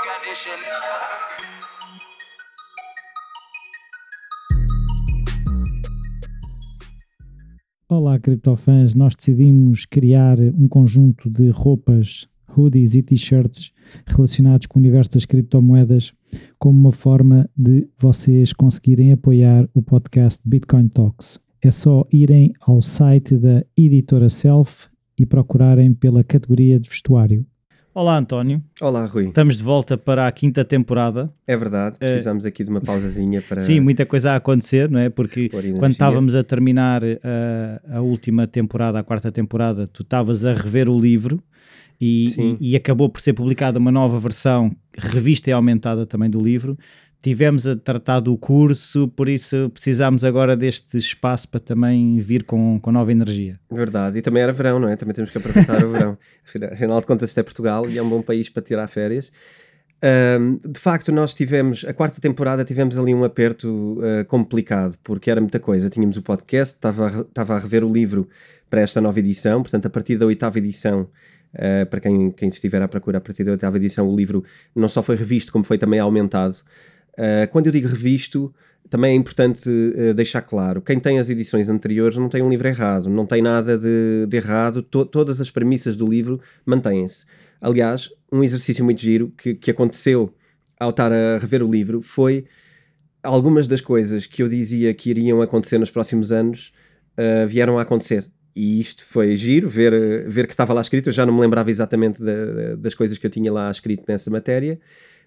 condition. Olá, criptofãs. Nós decidimos criar um conjunto de roupas, hoodies e t-shirts relacionados com o universo das criptomoedas como uma forma de vocês conseguirem apoiar o podcast Bitcoin Talks. É só irem ao site da editora Self e procurarem pela categoria de vestuário. Olá, António. Olá, Rui. Estamos de volta para a quinta temporada. É verdade, precisamos uh, aqui de uma pausazinha para. Sim, muita coisa a acontecer, não é? Porque quando estávamos a terminar uh, a última temporada, a quarta temporada, tu estavas a rever o livro e, e, e, acabou por ser publicada uma nova versão, revista e aumentada também do livro. Tivemos a tratar do curso, por isso precisámos agora deste espaço para também vir com, com nova energia. Verdade, e também era verão, não é? Também temos que aproveitar o verão. Afinal de contas, isto é Portugal e é um bom país para tirar férias. Um, de facto, nós tivemos, a quarta temporada tivemos ali um aperto uh, complicado, porque era muita coisa. Tínhamos o podcast, estava, estava a rever o livro para esta nova edição, portanto, a partir da oitava edição Uh, para quem, quem estiver à procura, a partir da oitava edição, o livro não só foi revisto, como foi também aumentado. Uh, quando eu digo revisto, também é importante uh, deixar claro: quem tem as edições anteriores não tem um livro errado, não tem nada de, de errado, to todas as premissas do livro mantêm-se. Aliás, um exercício muito giro que, que aconteceu ao estar a rever o livro foi algumas das coisas que eu dizia que iriam acontecer nos próximos anos vieram a acontecer e isto foi giro, ver, ver que estava lá escrito. Eu já não me lembrava exatamente da, das coisas que eu tinha lá escrito nessa matéria,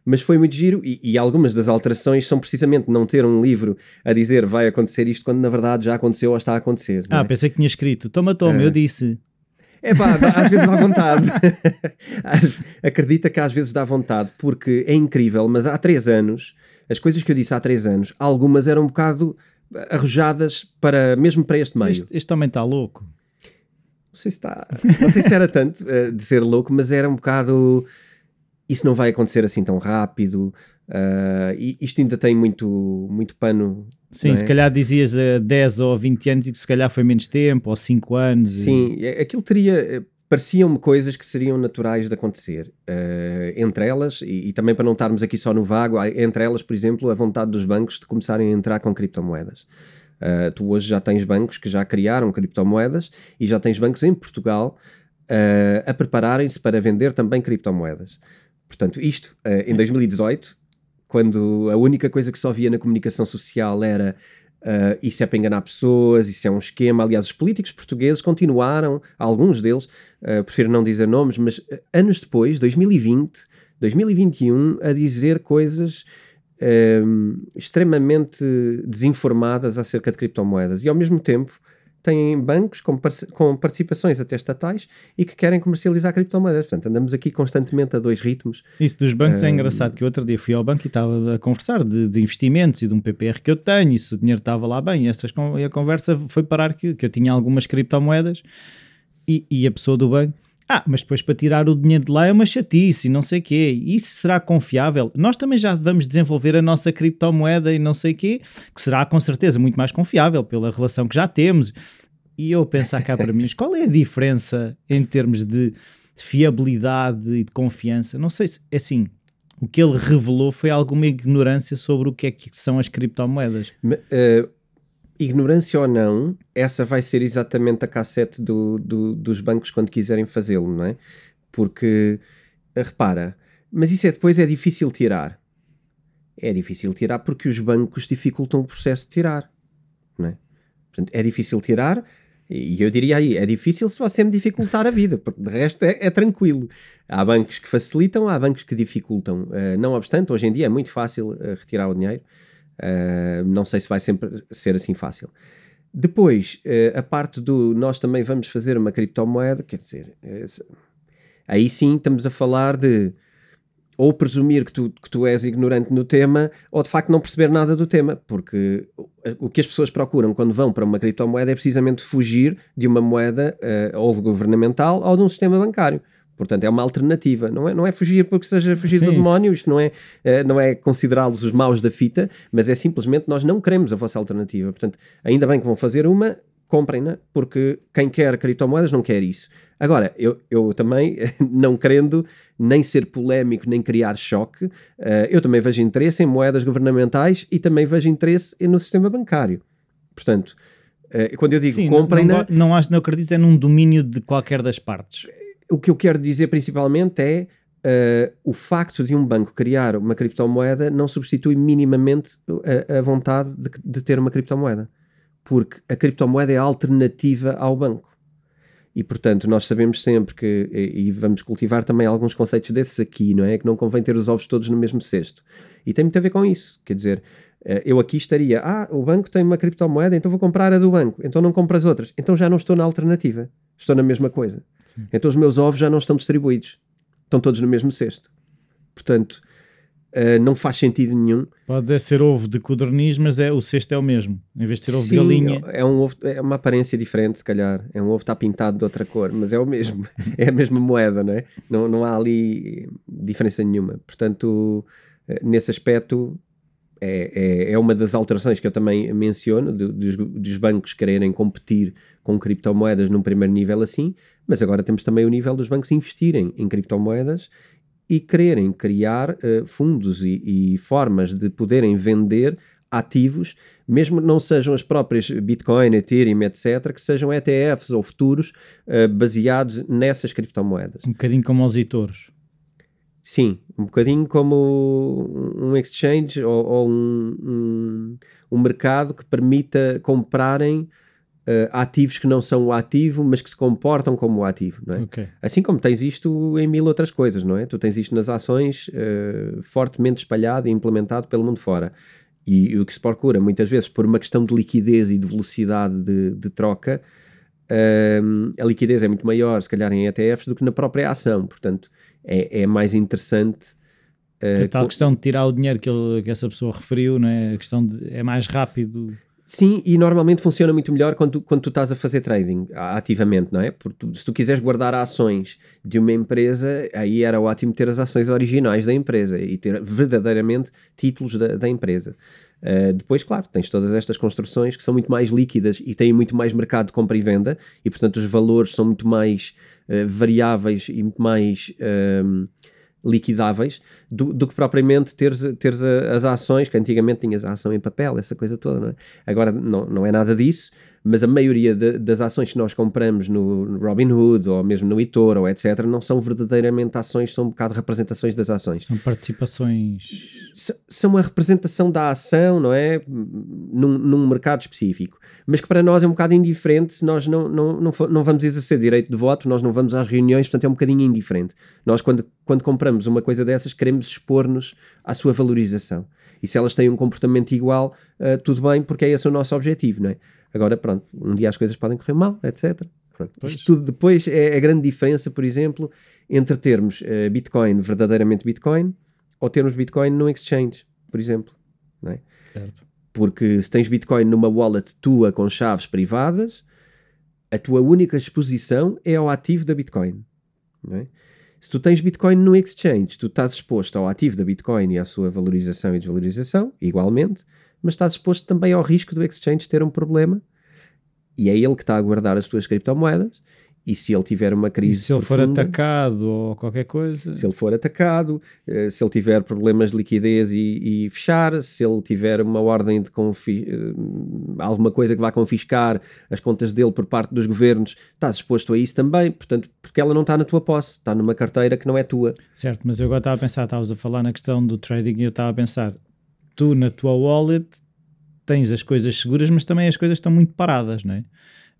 mas foi muito giro. E, e, algumas das alterações são precisamente não ter um livro a dizer vai acontecer isto, quando na verdade já aconteceu ou está a acontecer. Ah, é? pensei que tinha escrito, toma, toma, eu disse. É pá, às vezes dá vontade. Acredita que às vezes dá vontade, porque é incrível, mas há três anos, as coisas que eu disse há três anos, algumas eram um bocado arrojadas para mesmo para este meio. Este, este também está louco. Não sei se está. Não sei se era tanto uh, de ser louco, mas era um bocado. Isso não vai acontecer assim tão rápido. Uh, isto ainda tem muito, muito pano. Sim, é? se calhar dizias uh, 10 ou 20 anos e que se calhar foi menos tempo, ou 5 anos. Sim, e... aquilo teria. Eh, pareciam-me coisas que seriam naturais de acontecer. Uh, entre elas, e, e, também para não estarmos aqui só no vago, entre elas, por exemplo, a vontade dos bancos de começarem a entrar com criptomoedas. Uh, tu hoje já tens bancos que já criaram criptomoedas e já tens bancos em Portugal a prepararem-se para vender também criptomoedas. Portanto, isto uh, em 2018, quando a única coisa que só via na comunicação social era uh, isso é para enganar pessoas, isso é um esquema. Aliás, os políticos portugueses continuaram, alguns deles, prefiro não dizer nomes, mas anos depois, 2020, 2021, a dizer coisas extremamente desinformadas acerca de criptomoedas e ao mesmo tempo têm bancos com, com, participações até estatais e que querem comercializar criptomoedas. Portanto, andamos aqui constantemente a dois ritmos. Isso dos bancos é engraçado, que outro dia fui ao banco e estava a conversar de, de, investimentos e de um PPR que eu tenho, e se o dinheiro estava lá bem, e, essas, e a conversa foi parar que, que eu tinha algumas criptomoedas e, e a pessoa do banco ah, mas depois para tirar o dinheiro de lá é uma chatice e não sei o quê. Isso será confiável? Nós também já vamos desenvolver a nossa criptomoeda e não sei o quê, que será com certeza muito mais confiável pela relação que já temos. E eu pensar cá para mim, qual é a diferença em termos de fiabilidade e de confiança? Não sei se, é assim, o que ele revelou foi alguma ignorância sobre o que é que são as criptomoedas. Uh, ignorância ou não, essa vai ser exatamente a cassete do, do, dos bancos quando quiserem fazê-lo, não é? Porque, eh, repara, mas isso é, depois é difícil tirar. É difícil tirar porque os bancos dificultam o processo de tirar, não é? Portanto, é difícil tirar e eu diria aí, é difícil se você me dificultar a vida, porque de resto é, é tranquilo. Há bancos que facilitam, há bancos que dificultam. Uh, não obstante, hoje em dia é muito fácil uh, retirar o dinheiro. Uh, não sei se vai sempre ser assim fácil. Depois, uh, a parte do nós também vamos fazer uma criptomoeda, quer dizer, aí sim estamos a falar de ou presumir que tu, que tu és ignorante no tema, ou de facto não perceber nada do tema, porque o que as pessoas procuram quando vão para uma criptomoeda é precisamente fugir de uma moeda ou governamental ou de um sistema bancário. Portanto, é uma alternativa. Não é, não é fugir porque seja fugir Sim. do demónio, isto não é, é não é considerá-los os maus da fita, mas é simplesmente nós não queremos a vossa alternativa. Portanto, ainda bem que vão fazer uma comprem-na, porque quem quer criptomoedas não quer isso. Agora, eu, eu também, não querendo nem ser polémico, nem criar choque, uh, eu também vejo interesse em moedas governamentais e também vejo interesse no sistema bancário. Portanto, uh, quando eu digo Sim, comprem não, não, não, acho, não acredito é num domínio de qualquer das partes. O que eu quero dizer principalmente é Uh, o facto de um banco criar uma criptomoeda não substitui minimamente a, a vontade de, de, ter uma criptomoeda, porque a criptomoeda é a alternativa ao banco. E, portanto, nós sabemos sempre que, e, vamos cultivar também alguns conceitos desses aqui, não é? Que não convém ter os ovos todos no mesmo cesto. E tem muito a ver com isso. Quer dizer, eu aqui estaria, ah, o banco tem uma criptomoeda, então vou comprar a do banco, então não compro as outras. Então já não estou na alternativa, estou na mesma coisa. Sim. Então os meus ovos já não estão distribuídos estão todos no mesmo cesto. Portanto, uh, não faz sentido nenhum. Pode é ser ovo de codorniz, mas é, o cesto é o mesmo. Em vez de ser ovo Sim, de galinha. É, um ovo, é uma aparência diferente, se calhar. É um ovo que está pintado de outra cor, mas é o mesmo. é a mesma moeda, não é? Não, não há ali diferença nenhuma. Portanto, uh, nesse aspecto, é, é, é, uma das alterações que eu também menciono, dos, dos, bancos quererem competir com criptomoedas num primeiro nível assim, mas agora temos também o nível dos bancos investirem em criptomoedas e quererem criar uh, fundos e, e, formas de poderem vender ativos, mesmo que não sejam as próprias Bitcoin, Ethereum, etc., que sejam ETFs ou futuros uh, baseados nessas criptomoedas. Um bocadinho como os itouros. Sim, um bocadinho como um exchange ou, ou um, um, um, mercado que permita comprarem uh, ativos que não são o ativo, mas que se comportam como o ativo. Não é? Okay. Assim como tens isto em mil outras coisas, não é? Tu tens isto nas ações uh, fortemente espalhado e implementado pelo mundo fora. E, e, o que se procura, muitas vezes, por uma questão de liquidez e de velocidade de, de troca, uh, a liquidez é muito maior, se calhar, em ETFs do que na própria ação. Portanto, é, é mais interessante. Uh, a tal questão de tirar o dinheiro que, ele, que essa pessoa referiu, não é? A questão de é mais rápido. Sim, e normalmente funciona muito melhor quando tu, quando tu estás a fazer trading ativamente, não é? Porque tu, se tu quiseres guardar ações de uma empresa, aí era ótimo ter as ações originais da empresa e ter verdadeiramente títulos da, da empresa. Uh, depois, claro, tens todas estas construções que são muito mais líquidas e têm muito mais mercado de compra e venda, e portanto os valores são muito mais uh, variáveis e muito mais uh, liquidáveis do, do, que propriamente teres, teres as ações, que antigamente tinhas a ação em papel, essa coisa toda, não é? Agora não, não é nada disso, mas a maioria de, das ações que nós compramos no Robinhood ou mesmo no eToro, etc., não são verdadeiramente ações, são um bocado representações das ações. São participações. S são a representação da ação, não é? Num, num, mercado específico. Mas que para nós é um bocado indiferente se nós não, não, não, não vamos exercer direito de voto, nós não vamos às reuniões, portanto é um bocadinho indiferente. Nós, quando, quando compramos uma coisa dessas, queremos expor-nos à sua valorização. E se elas têm um comportamento igual, uh, tudo bem, porque é esse o nosso objetivo, não é? Agora, pronto, um dia as coisas podem correr mal, etc. Pronto. Isto tudo depois é a grande diferença, por exemplo, entre termos uh, Bitcoin verdadeiramente Bitcoin ou termos Bitcoin num exchange, por exemplo. Não é? Certo. Porque se tens Bitcoin numa wallet tua com chaves privadas, a tua única exposição é ao ativo da Bitcoin. É? Se tu tens Bitcoin no exchange, tu estás exposto ao ativo da Bitcoin e à sua valorização e desvalorização, igualmente, mas estás exposto também ao risco do exchange ter um problema e é ele que está a guardar as tuas criptomoedas. E se ele tiver uma crise. E se ele profunda, for atacado ou qualquer coisa. Se ele for atacado, eh, se ele tiver problemas de liquidez e, e fechar, se ele tiver uma ordem de confi eh, alguma coisa que vá confiscar as contas dele por parte dos governos, estás exposto a isso também, portanto, porque ela não está na tua posse, está numa carteira que não é tua. Certo, mas eu agora estava a pensar, estavas a falar na questão do trading e eu estava a pensar, tu na tua wallet tens as coisas seguras, mas também as coisas estão muito paradas, não é?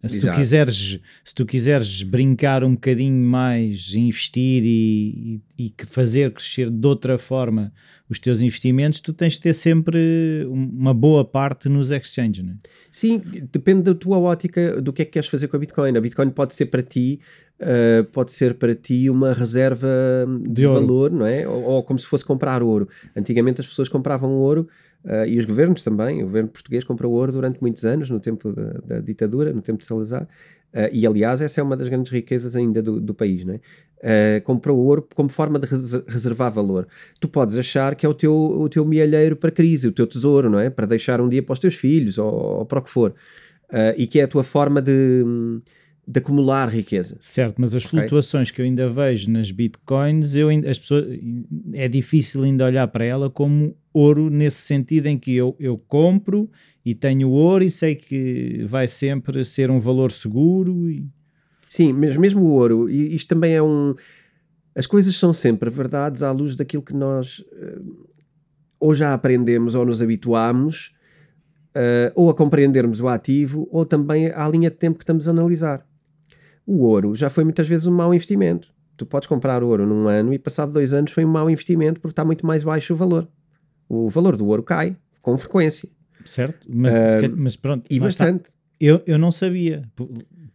Se tu, quiseres, se tu quiseres brincar um bocadinho mais, investir e, e, e, fazer crescer de outra forma os teus investimentos, tu tens de ter sempre uma boa parte nos exchanges, não é? Sim, depende da tua ótica do que é que queres fazer com a Bitcoin. A Bitcoin pode ser para ti Uh, pode ser para ti uma reserva de, de valor, não é? Ou, ou, como se fosse comprar ouro. Antigamente as pessoas compravam ouro uh, e os governos também. O governo português comprou ouro durante muitos anos, no tempo da, da ditadura, no tempo de Salazar. Uh, e aliás, essa é uma das grandes riquezas ainda do, do país, não é? comprou ouro como forma de reservar valor. Tu podes achar que é o teu, o teu mielheiro para crise, o teu tesouro, não é? Para deixar um dia para os teus filhos ou, ou para o que for. uh, e que é a tua forma de, de acumular riqueza. Certo, mas as okay? flutuações que eu ainda vejo nas bitcoins, eu, as pessoas, é difícil ainda olhar para ela como ouro nesse sentido em que eu, eu compro e tenho ouro e sei que vai sempre ser um valor seguro. E... Sim, mas mesmo o ouro, e isto também é um. As coisas são sempre verdades à luz daquilo que nós uh, ou já aprendemos ou nos habituamos, uh, ou a compreendermos o ativo, ou também à linha de tempo que estamos a analisar. O ouro já foi muitas vezes um mau investimento. Tu podes comprar ouro num ano e passado dois anos foi um mau investimento porque está muito mais baixo o valor. O valor do ouro cai com frequência. Certo, mas, uh, mas pronto. E bastante. Eu, eu não sabia,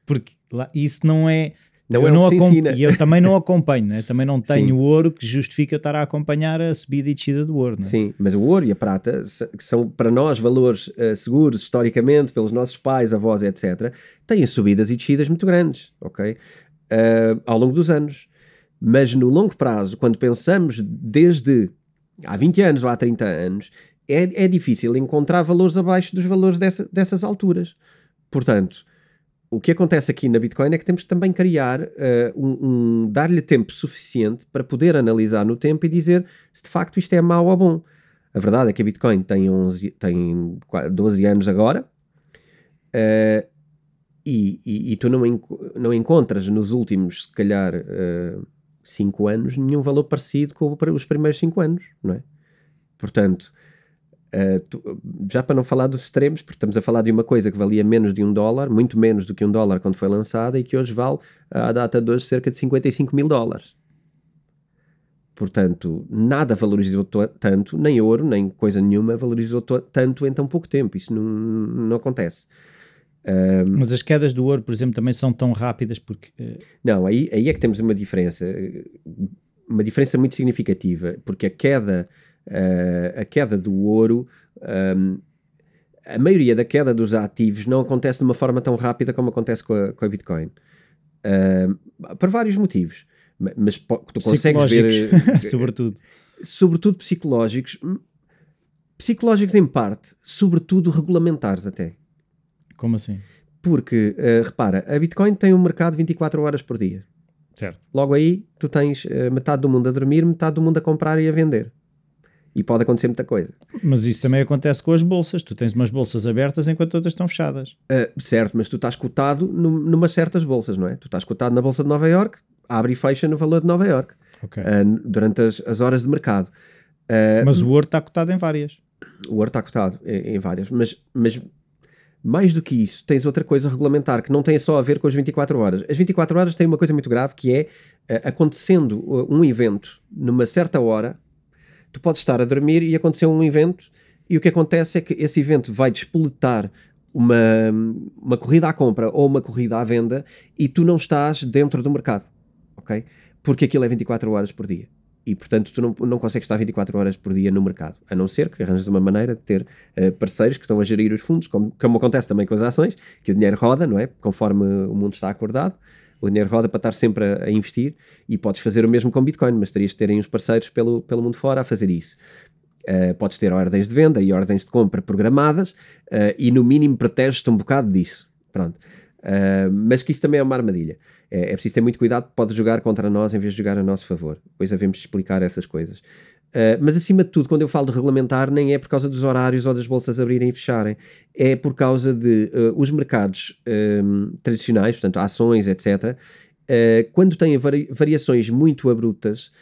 porque lá, isso não é. Não eu é não ensina. E eu também não acompanho, né? também não tenho o ouro que justifica estar a acompanhar a subida e descida do ouro. Né? Sim, mas o ouro e a prata, que são para nós valores uh, seguros historicamente pelos nossos pais, avós, etc., têm subidas e descidas muito grandes, ok? Uh, ao longo dos anos. Mas no longo prazo, quando pensamos desde há 20 anos ou há 30 anos, é, é difícil encontrar valores abaixo dos valores dessa, dessas alturas. Portanto, o que acontece aqui na Bitcoin é que temos que também criar, uh, um, um dar-lhe tempo suficiente para poder analisar no tempo e dizer se de facto isto é mau ou bom. A verdade é que a Bitcoin tem, 11, tem 12 anos agora uh, e, e, e, tu não, não encontras nos últimos, se calhar, uh, 5 anos nenhum valor parecido com os primeiros 5 anos, não é? Portanto, Uh, tu, já para não falar dos extremos, porque estamos a falar de uma coisa que valia menos de um dólar, muito menos do que um dólar quando foi lançada e que hoje vale, à data de hoje, cerca de 55 mil dólares. Portanto, nada valorizou tanto, nem ouro, nem coisa nenhuma valorizou tanto em tão pouco tempo. Isso não, não acontece. Um, Mas as quedas do ouro, por exemplo, também são tão rápidas porque. Uh... Não, aí, aí é que temos uma diferença, uma diferença muito significativa, porque a queda uh, a queda do ouro, um, a maioria da queda dos ativos não acontece de uma forma tão rápida como acontece com a, com a Bitcoin. Uh, por vários motivos. Mas tu consegues ver. sobretudo. Sobretudo psicológicos. Psicológicos em parte, sobretudo regulamentares até. Como assim? Porque, uh, repara, a Bitcoin tem um mercado 24 horas por dia. Certo. Logo aí, tu tens uh, metade do mundo a dormir, metade do mundo a comprar e a vender e pode acontecer muita coisa. Mas isso também acontece com as bolsas. Tu tens umas bolsas abertas enquanto outras estão fechadas. Uh, certo, mas tu estás cotado num, numa certas bolsas, não é? Tu estás cotado na bolsa de Nova York, abre e fecha no valor de Nova York okay. uh, durante as, as, horas de mercado. Uh, mas o ouro está cotado em várias. O ouro está cotado em, em, várias, mas, mas mais do que isso, tens outra coisa regulamentar que não tem só a ver com as 24 horas. As 24 horas têm uma coisa muito grave que é acontecendo um evento numa certa hora tu podes estar a dormir e acontecer um evento e o que acontece é que esse evento vai despoletar uma, uma corrida à compra ou uma corrida à venda e tu não estás dentro do mercado, ok? Porque aquilo é 24 horas por dia. E, portanto, tu não, não consegues estar 24 horas por dia no mercado, a não ser que arranjes uma maneira de ter uh, parceiros que estão a gerir os fundos, como, como acontece também com as ações, que o dinheiro roda, não é? Conforme o mundo está acordado o dinheiro roda para estar sempre a, a, investir e podes fazer o mesmo com Bitcoin, mas terias de terem uns parceiros pelo, pelo mundo fora a fazer isso. Uh, podes ter ordens de venda e ordens de compra programadas uh, e no mínimo proteges-te um bocado disso. Pronto. Uh, mas que isso também é uma armadilha. É, é preciso ter muito cuidado, pode jogar contra nós em vez de jogar a nosso favor. Depois havemos de explicar essas coisas. Uh, mas acima de tudo, quando eu falo de regulamentar, nem é por causa dos horários ou das bolsas abrirem e fecharem, é por causa de uh, os mercados um, tradicionais, portanto, ações, etc., uh, quando têm vari variações muito abruptas,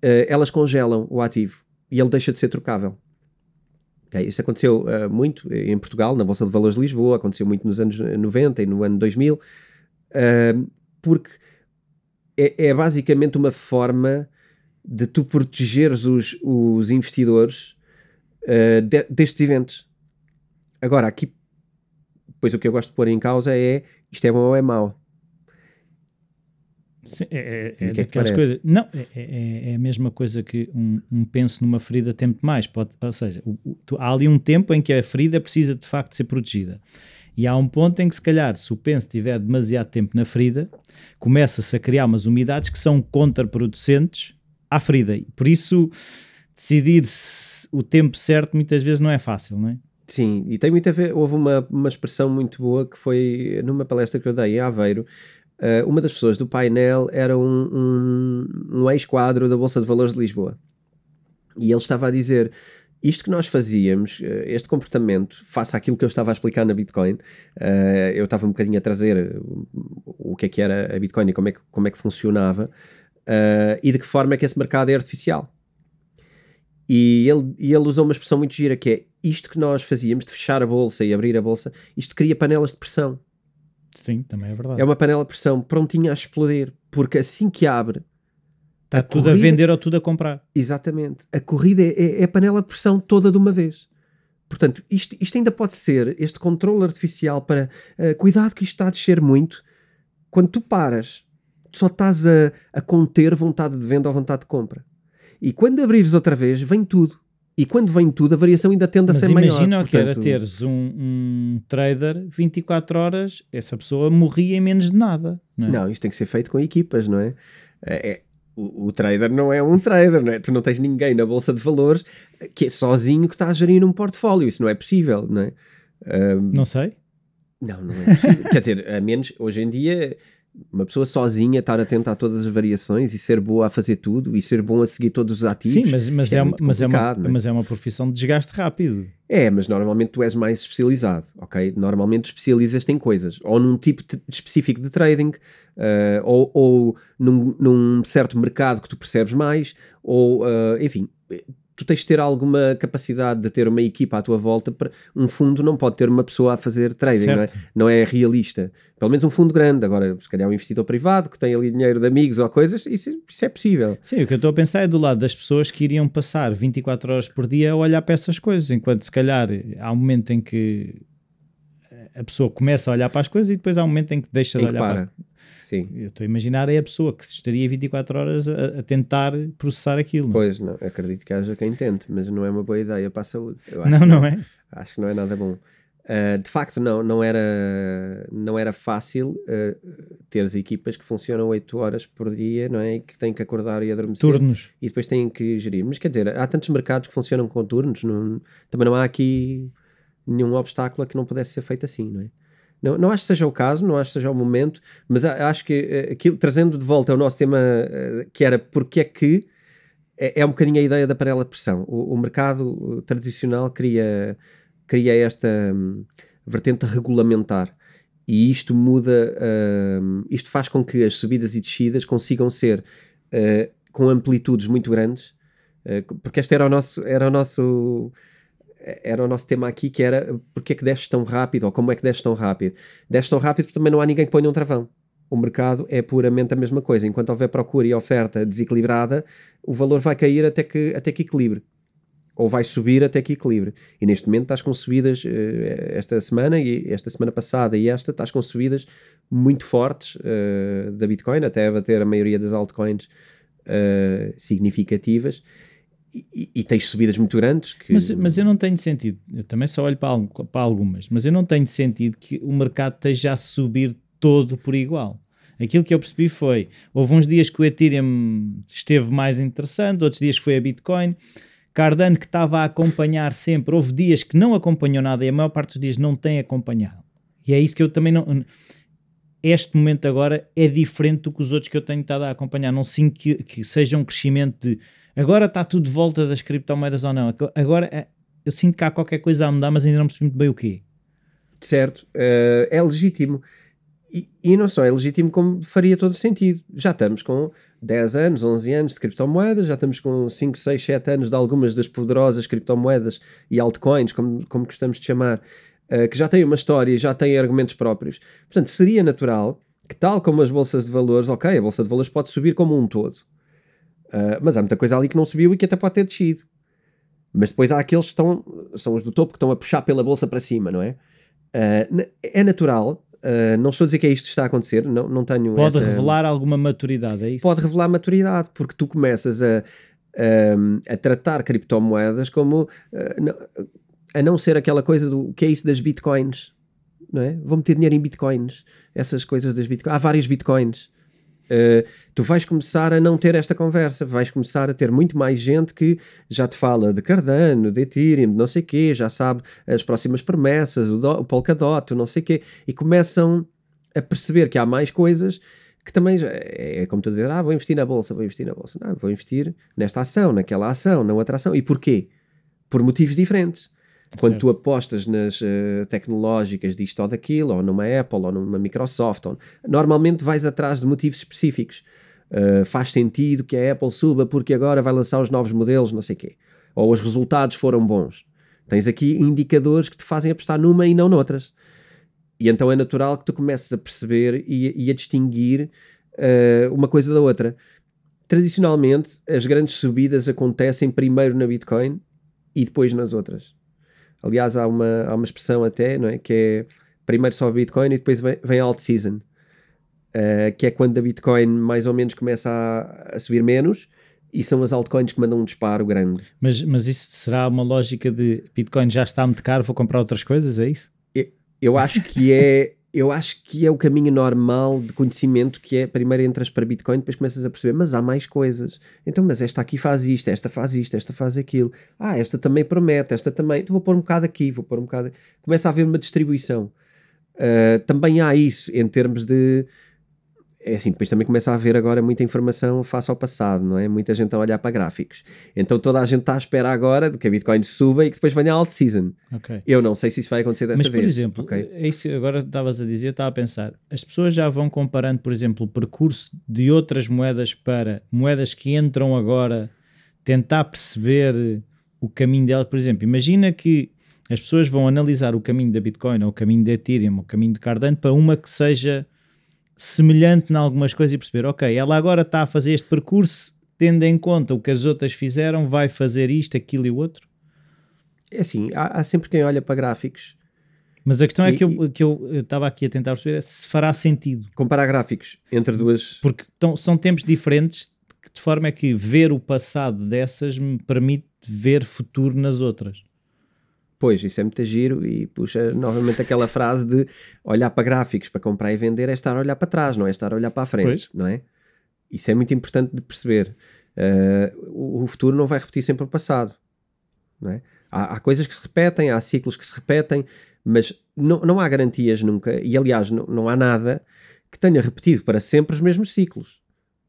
elas congelam o ativo e ele deixa de ser trocável. Okay? Isso aconteceu muito em Portugal, na Bolsa de Valores de Lisboa, aconteceu muito nos anos 90 e no ano 2000, porque é, é basicamente uma forma de tu protegeres os, os investidores uh, de, destes eventos. Agora, aqui, pois o que eu gosto de pôr em causa é isto é bom ou é mau. Sim, é, é, é, é daquelas coisas. Não, é, é, é, a mesma coisa que um, um penso numa ferida tempo mais. Pode, ou seja, o, o, há ali um tempo em que a ferida precisa de facto ser protegida. E há um ponto em que, se calhar, se o penso tiver demasiado tempo na ferida, começa-se a criar umas umidades que são contraproducentes à ferida. Por isso, decidir o tempo certo muitas vezes não é fácil, não é? Sim, e tem muito a ver. Houve uma, uma expressão muito boa que foi numa palestra que eu dei em Aveiro. Uh, uma das pessoas do painel era um, um, um ex-quadro da Bolsa de Valores de Lisboa. E ele estava a dizer: isto que nós fazíamos, eh, este comportamento, face àquilo que eu estava a explicar na Bitcoin, uh, eu estava um bocadinho a trazer o que é que era a Bitcoin e como é que, como é que funcionava uh, e de que forma é que esse mercado é artificial. E ele, e ele usou uma expressão muito gira que é isto que nós fazíamos de fechar a bolsa e abrir a bolsa, isto cria panelas de pressão. Sim, também é verdade. É uma panela de pressão prontinha a explodir, porque assim que abre, Está tudo corrida, a vender ou tudo a comprar. Exatamente. A corrida é, é, é, a panela de pressão toda de uma vez. Portanto, isto, isto ainda pode ser este controle artificial para uh, cuidado que isto está a descer muito. Quando tu paras, só estás a, a conter vontade de venda ou vontade de compra. E quando abrires outra vez, vem tudo. E quando vem tudo, a variação ainda tende a ser maior. imagina o que era teres um, um, trader 24 horas, essa pessoa morria em menos de nada. Não, é? não isto tem que ser feito com equipas, não é? é, é o, trader não é um trader, não é? Tu não tens ninguém na bolsa de valores que é sozinho que está a gerir um portfólio. Isso não é possível, não é? Um, não sei. Não, não é possível. Quer dizer, a menos hoje em dia uma pessoa sozinha estar atenta a todas as variações e ser boa a fazer tudo e ser bom a seguir todos os ativos. Sim, mas, mas, é, é, uma, mas, é, uma, é? mas é uma profissão de desgaste rápido. É, mas normalmente tu és mais especializado, ok? Normalmente especializas-te em coisas, ou num tipo de, específico de trading, uh, ou, ou num, num, certo mercado que tu percebes mais, ou, uh, enfim, tu tens de ter alguma capacidade de ter uma equipa à tua volta. Para, um fundo não pode ter uma pessoa a fazer trading, não é? não é? realista. Pelo menos um fundo grande. Agora, se calhar um investidor privado que tem ali dinheiro de amigos ou coisas, isso, isso é possível. Sim, o que eu estou a pensar é do lado das pessoas que iriam passar 24 horas por dia a olhar para essas coisas, enquanto se calhar há um momento em que a pessoa começa a olhar para as coisas e depois há um momento em que deixa de olhar para. para. Sim. Eu estou a imaginar é a pessoa que estaria 24 horas a, a tentar processar aquilo. É? Pois, não, acredito que haja quem tente, mas não é uma boa ideia para a saúde. não, não, não é? Acho que não é nada bom. Uh, de facto, não, não, era, não era fácil uh, teres equipas que funcionam 8 horas por dia, não é? E que têm que acordar e adormecer. Turnos. E depois têm que gerir. Mas quer dizer, há tantos mercados que funcionam com turnos, não, também não há aqui nenhum obstáculo a que não pudesse ser feito assim, não é? Não, não acho que seja o caso, não acho que seja o momento, mas acho que eh, aquilo, trazendo de volta o nosso tema, eh, que era porque é que é, é um bocadinho a ideia da panela de pressão. O, o mercado tradicional cria, cria esta um, vertente regulamentar e isto muda, um, isto faz com que as subidas e descidas consigam ser uh, com amplitudes muito grandes, porque este era o nosso, era o nosso era o nosso tema aqui, que era porque é que desce tão rápido, ou como é que desce tão rápido. Desce tão rápido porque também não há ninguém que ponha um travão. O mercado é puramente a mesma coisa. Enquanto houver procura e oferta desequilibrada, o valor vai cair até que, até que equilibre. Ou vai subir até que equilibre. E neste momento estás com subidas, uh, esta semana, e esta semana passada e esta, estás com subidas muito fortes uh, da Bitcoin, até bater a maioria das altcoins uh, significativas e, e, tens subidas muito grandes. Que... Mas, mas eu não tenho sentido, eu também só olho para, para algumas, mas eu não tenho sentido que o mercado esteja a subir todo por igual. Aquilo que eu percebi foi: houve uns dias que o Ethereum esteve mais interessante, outros dias foi a Bitcoin. Cardano que estava a acompanhar sempre, houve dias que não acompanhou nada e a maior parte dos dias não tem acompanhado. E é isso que eu também não. Este momento agora é diferente do que os outros que eu tenho estado a acompanhar. Não sinto que, que seja um crescimento de Agora está tudo de volta das criptomoedas ou não? Agora é, eu sinto que há qualquer coisa a mudar, mas ainda não percebi muito bem o quê. Certo, uh, é legítimo. E, e, não só é legítimo, como faria todo sentido. Já estamos com 10 anos, 11 anos de criptomoedas, já estamos com 5, 6, 7 anos de algumas das poderosas criptomoedas e altcoins, como, como gostamos de chamar, uh, que já têm uma história e já têm argumentos próprios. Portanto, seria natural que, tal como as bolsas de valores, ok, a bolsa de valores pode subir como um todo Uh, mas há muita coisa ali que não subiu e que até pode ter descido. Mas depois há aqueles que estão, são os do topo, que estão a puxar pela bolsa para cima, não é? Uh, é natural, uh, não estou a dizer que é isto que está a acontecer, não, não tenho. Pode essa... revelar alguma maturidade, é isso? Pode revelar maturidade, porque tu começas a, a, a tratar criptomoedas como. a não ser aquela coisa do que é isso das bitcoins, não é? Vou meter dinheiro em bitcoins, essas coisas das bitcoins. Há vários bitcoins uh, tu vais começar a não ter esta conversa, vais começar a ter muito mais gente que já te fala de Cardano, de Ethereum, de não sei quê, já sabe as próximas promessas, o, do, o Polkadot, o não sei quê, e começam a perceber que há mais coisas que também é, é como tu dizer, ah, vou investir na bolsa, vou investir na bolsa. Não, vou investir nesta ação, naquela ação, na outra ação. E porquê? Por motivos diferentes. Quando certo. tu apostas nas uh, tecnológicas disto ou daquilo, ou numa Apple, ou numa Microsoft, ou, normalmente vais atrás de motivos específicos. Uh, faz sentido que a Apple suba porque agora vai lançar os novos modelos, não sei o quê. Ou os resultados foram bons. Tens aqui indicadores que te fazem apostar numa e não noutras. E então é natural que tu comeces a perceber e, e a distinguir uh, uma coisa da outra. Tradicionalmente, as grandes subidas acontecem primeiro na Bitcoin e depois nas outras. Aliás, há uma, há uma expressão até, não é? Que é primeiro só Bitcoin e depois vem, vem a alt season. Uh, que é quando a Bitcoin mais ou menos começa a, a, subir menos e são as altcoins que mandam um disparo grande. Mas, mas isso será uma lógica de Bitcoin já está muito caro, vou comprar outras coisas, é isso? Eu acho que é eu acho que é o caminho normal de conhecimento que é primeiro entras para Bitcoin, depois começas a perceber, mas há mais coisas. Então, mas esta aqui faz isto, esta faz isto, esta faz aquilo. Ah, esta também promete, esta também. Então, vou pôr um bocado aqui, vou pôr um bocado. Começa a haver uma distribuição. Uh, também há isso em termos de é assim, depois também começa a haver agora muita informação face ao passado, não é? Muita gente a olhar para gráficos. Então toda a gente está à espera agora de que a Bitcoin suba e que depois venha a alt season. Okay. Eu não sei se isso vai acontecer desta Mas, vez. Mas, por exemplo, okay? é isso agora estavas a dizer, estava a pensar, as pessoas já vão comparando, por exemplo, o percurso de outras moedas para moedas que entram agora, tentar perceber o caminho delas. Por exemplo, imagina que as pessoas vão analisar o caminho da Bitcoin, ou o caminho da Ethereum, ou o caminho de Cardano, para uma que seja semelhante em algumas coisas e perceber, ok, ela agora está a fazer este percurso, tendo em conta o que as outras fizeram, vai fazer isto, aquilo e o outro? É assim, há, há sempre quem olha para gráficos. Mas a questão é e, é que eu, que eu estava aqui a tentar perceber é se fará sentido. Comparar gráficos entre duas... Porque tão, são tempos diferentes, de forma é que ver o passado dessas me permite ver futuro nas outras. Pois, isso é muito giro e puxa novamente aquela frase de olhar para gráficos para comprar e vender é estar a olhar para trás, não é estar a olhar para a frente, pois. não é? Isso é muito importante de perceber. Uh, o, futuro não vai repetir sempre o passado, não é? Há, há, coisas que se repetem, há ciclos que se repetem, mas não, não há garantias nunca, e aliás, não, não há nada que tenha repetido para sempre os mesmos ciclos.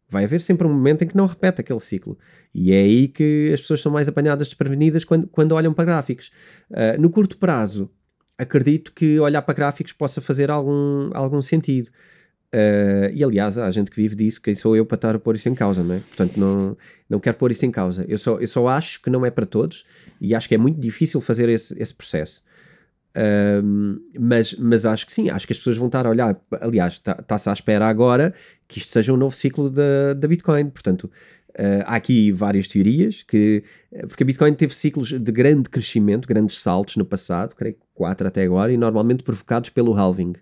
Vai haver sempre um momento em que não repete aquele ciclo. E é aí que as pessoas são mais apanhadas desprevenidas quando, quando olham para gráficos. Uh, no curto prazo, acredito que olhar para gráficos possa fazer algum, algum sentido. Uh, e aliás, há gente que vive disso, quem sou eu para estar a pôr isso em causa, não é? Portanto, não, não quero pôr isso em causa. Eu só, eu só acho que não é para todos e acho que é muito difícil fazer esse, esse processo. Uh, mas, mas acho que sim, acho que as pessoas vão estar a olhar. Aliás, está-se tá à espera agora que isto seja um novo ciclo da, da Bitcoin. Portanto, Uh, há aqui várias teorias, que, eh, porque a Bitcoin teve ciclos de grande crescimento, grandes saltos no passado, creio que quatro até agora, e normalmente provocados pelo halving.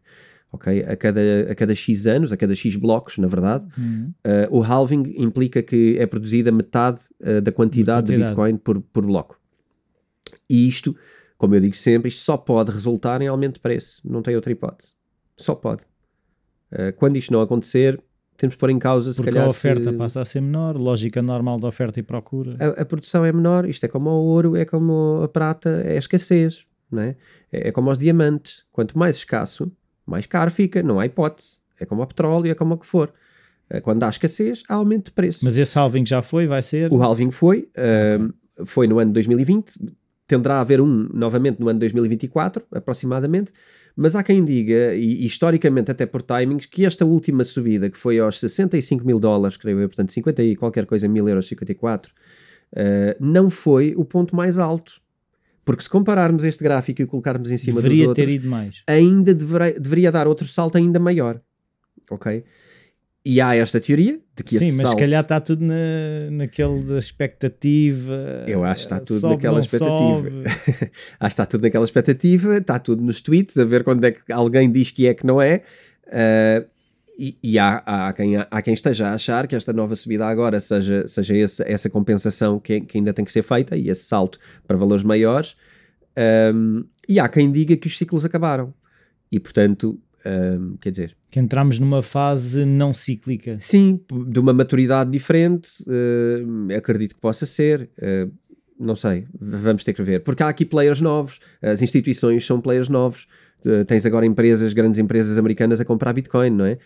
Okay? A, cada, a cada X anos, a cada X blocos, na verdade, uhum. uh, o halving implica que é produzida metade uh, da quantidade de, quantidade. de Bitcoin por, por bloco. E isto, como eu digo sempre, isto só pode resultar em aumento de preço, não tem outra hipótese. Só pode. quando isto não acontecer, temos de pôr em causa se Porque calhar. a oferta se... passa a ser menor, lógica normal da oferta e procura. A, a, produção é menor, isto é como o ouro, é como a prata, é a escassez, não é? é? É como os diamantes. Quanto mais escasso, mais caro fica, não há hipótese. É como o petróleo, é como o que for. Eh, quando há escassez, há aumento de preço. Mas esse halving já foi, vai ser? O halving foi, uh, foi no ano 2020, tenderá a haver um novamente no ano 2024, aproximadamente, mas há quem diga, e, historicamente até por timings, que esta última subida, que foi aos 65 mil dólares, creio eu, portanto 50 e qualquer coisa mil euros, 54, uh, não foi o ponto mais alto. Porque se compararmos este gráfico e o colocarmos em cima deveria dos outros, ter ido mais. ainda deveria, deveria dar outro salto ainda maior. Ok? E há esta teoria de que Sim, mas se calhar está tudo na, naquela expectativa. Eu acho que está tudo sobe, naquela expectativa. acho que está tudo naquela expectativa, está tudo nos tweets, a ver quando é que alguém diz que é que não é. Uh, e, e há, há, quem, há quem esteja a achar que esta nova subida agora seja, seja esse, essa compensação que, que, ainda tem que ser feita e esse salto para valores maiores. Um, e há quem diga que os ciclos acabaram. E portanto, Um, quer dizer, que entramos numa fase não cíclica. Sim, de uma maturidade diferente, uh, acredito que possa ser. Uh, não sei, vamos ter que ver. Porque há aqui players novos, as instituições são players novos. Uh, tens agora empresas, grandes empresas americanas a comprar Bitcoin, não é?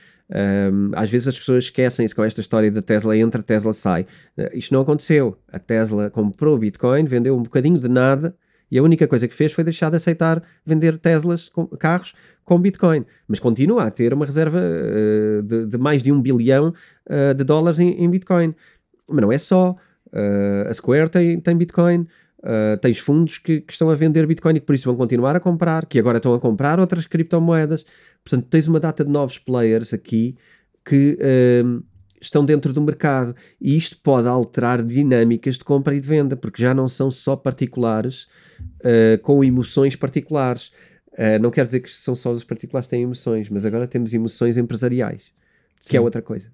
Às vezes as pessoas esquecem-se com esta história da Tesla entra, Tesla sai. Isto não aconteceu. A Tesla comprou Bitcoin, vendeu um bocadinho de nada e a única coisa que fez foi deixar de aceitar vender Teslas, com, carros, com Bitcoin. Mas continua a ter uma reserva uh, de, de, mais de um bilhão uh, de dólares em, em, Bitcoin. Mas não é só. Uh, a Square tem, tem Bitcoin. tens fundos que, que, estão a vender Bitcoin e que por isso vão continuar a comprar, que agora estão a comprar outras criptomoedas. Portanto, tens uma data de novos players aqui que estão dentro do mercado e isto pode alterar dinâmicas de compra e de venda, porque já não são só particulares uh, com emoções particulares. Uh, não quer dizer que são só os particulares que têm emoções, mas agora temos emoções empresariais, Sim. que é outra coisa.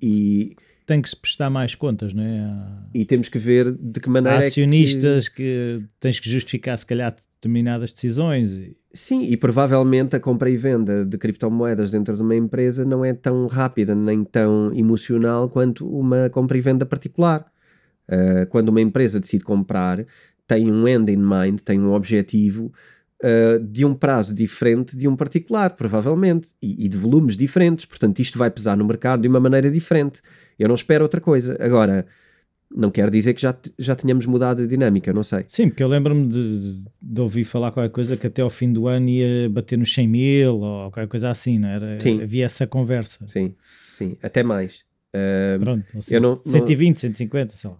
E tem que se prestar mais contas, não é? E temos que ver de que maneira. Há acionistas é que... que tens que justificar, se calhar, determinadas decisões. Sim, e provavelmente a compra e venda de criptomoedas dentro de uma empresa não é tão rápida nem tão emocional quanto uma compra e venda particular. Uh, quando uma empresa decide comprar, tem um end in mind, tem um objetivo uh, de um prazo diferente de um particular, provavelmente, e, e, de volumes diferentes. Portanto, isto vai pesar no mercado de uma maneira diferente. Eu não espero outra coisa. Agora, não quer dizer que já, já tenhamos mudado a dinâmica, não sei. Sim, porque eu lembro-me de, de, ouvir falar qualquer coisa que até ao fim do ano ia bater nos 100 mil ou qualquer coisa assim, não era? Sim. Havia essa conversa. Sim, sim, até mais. Uh, Pronto, assim, eu não, 120, não... 150, sei lá.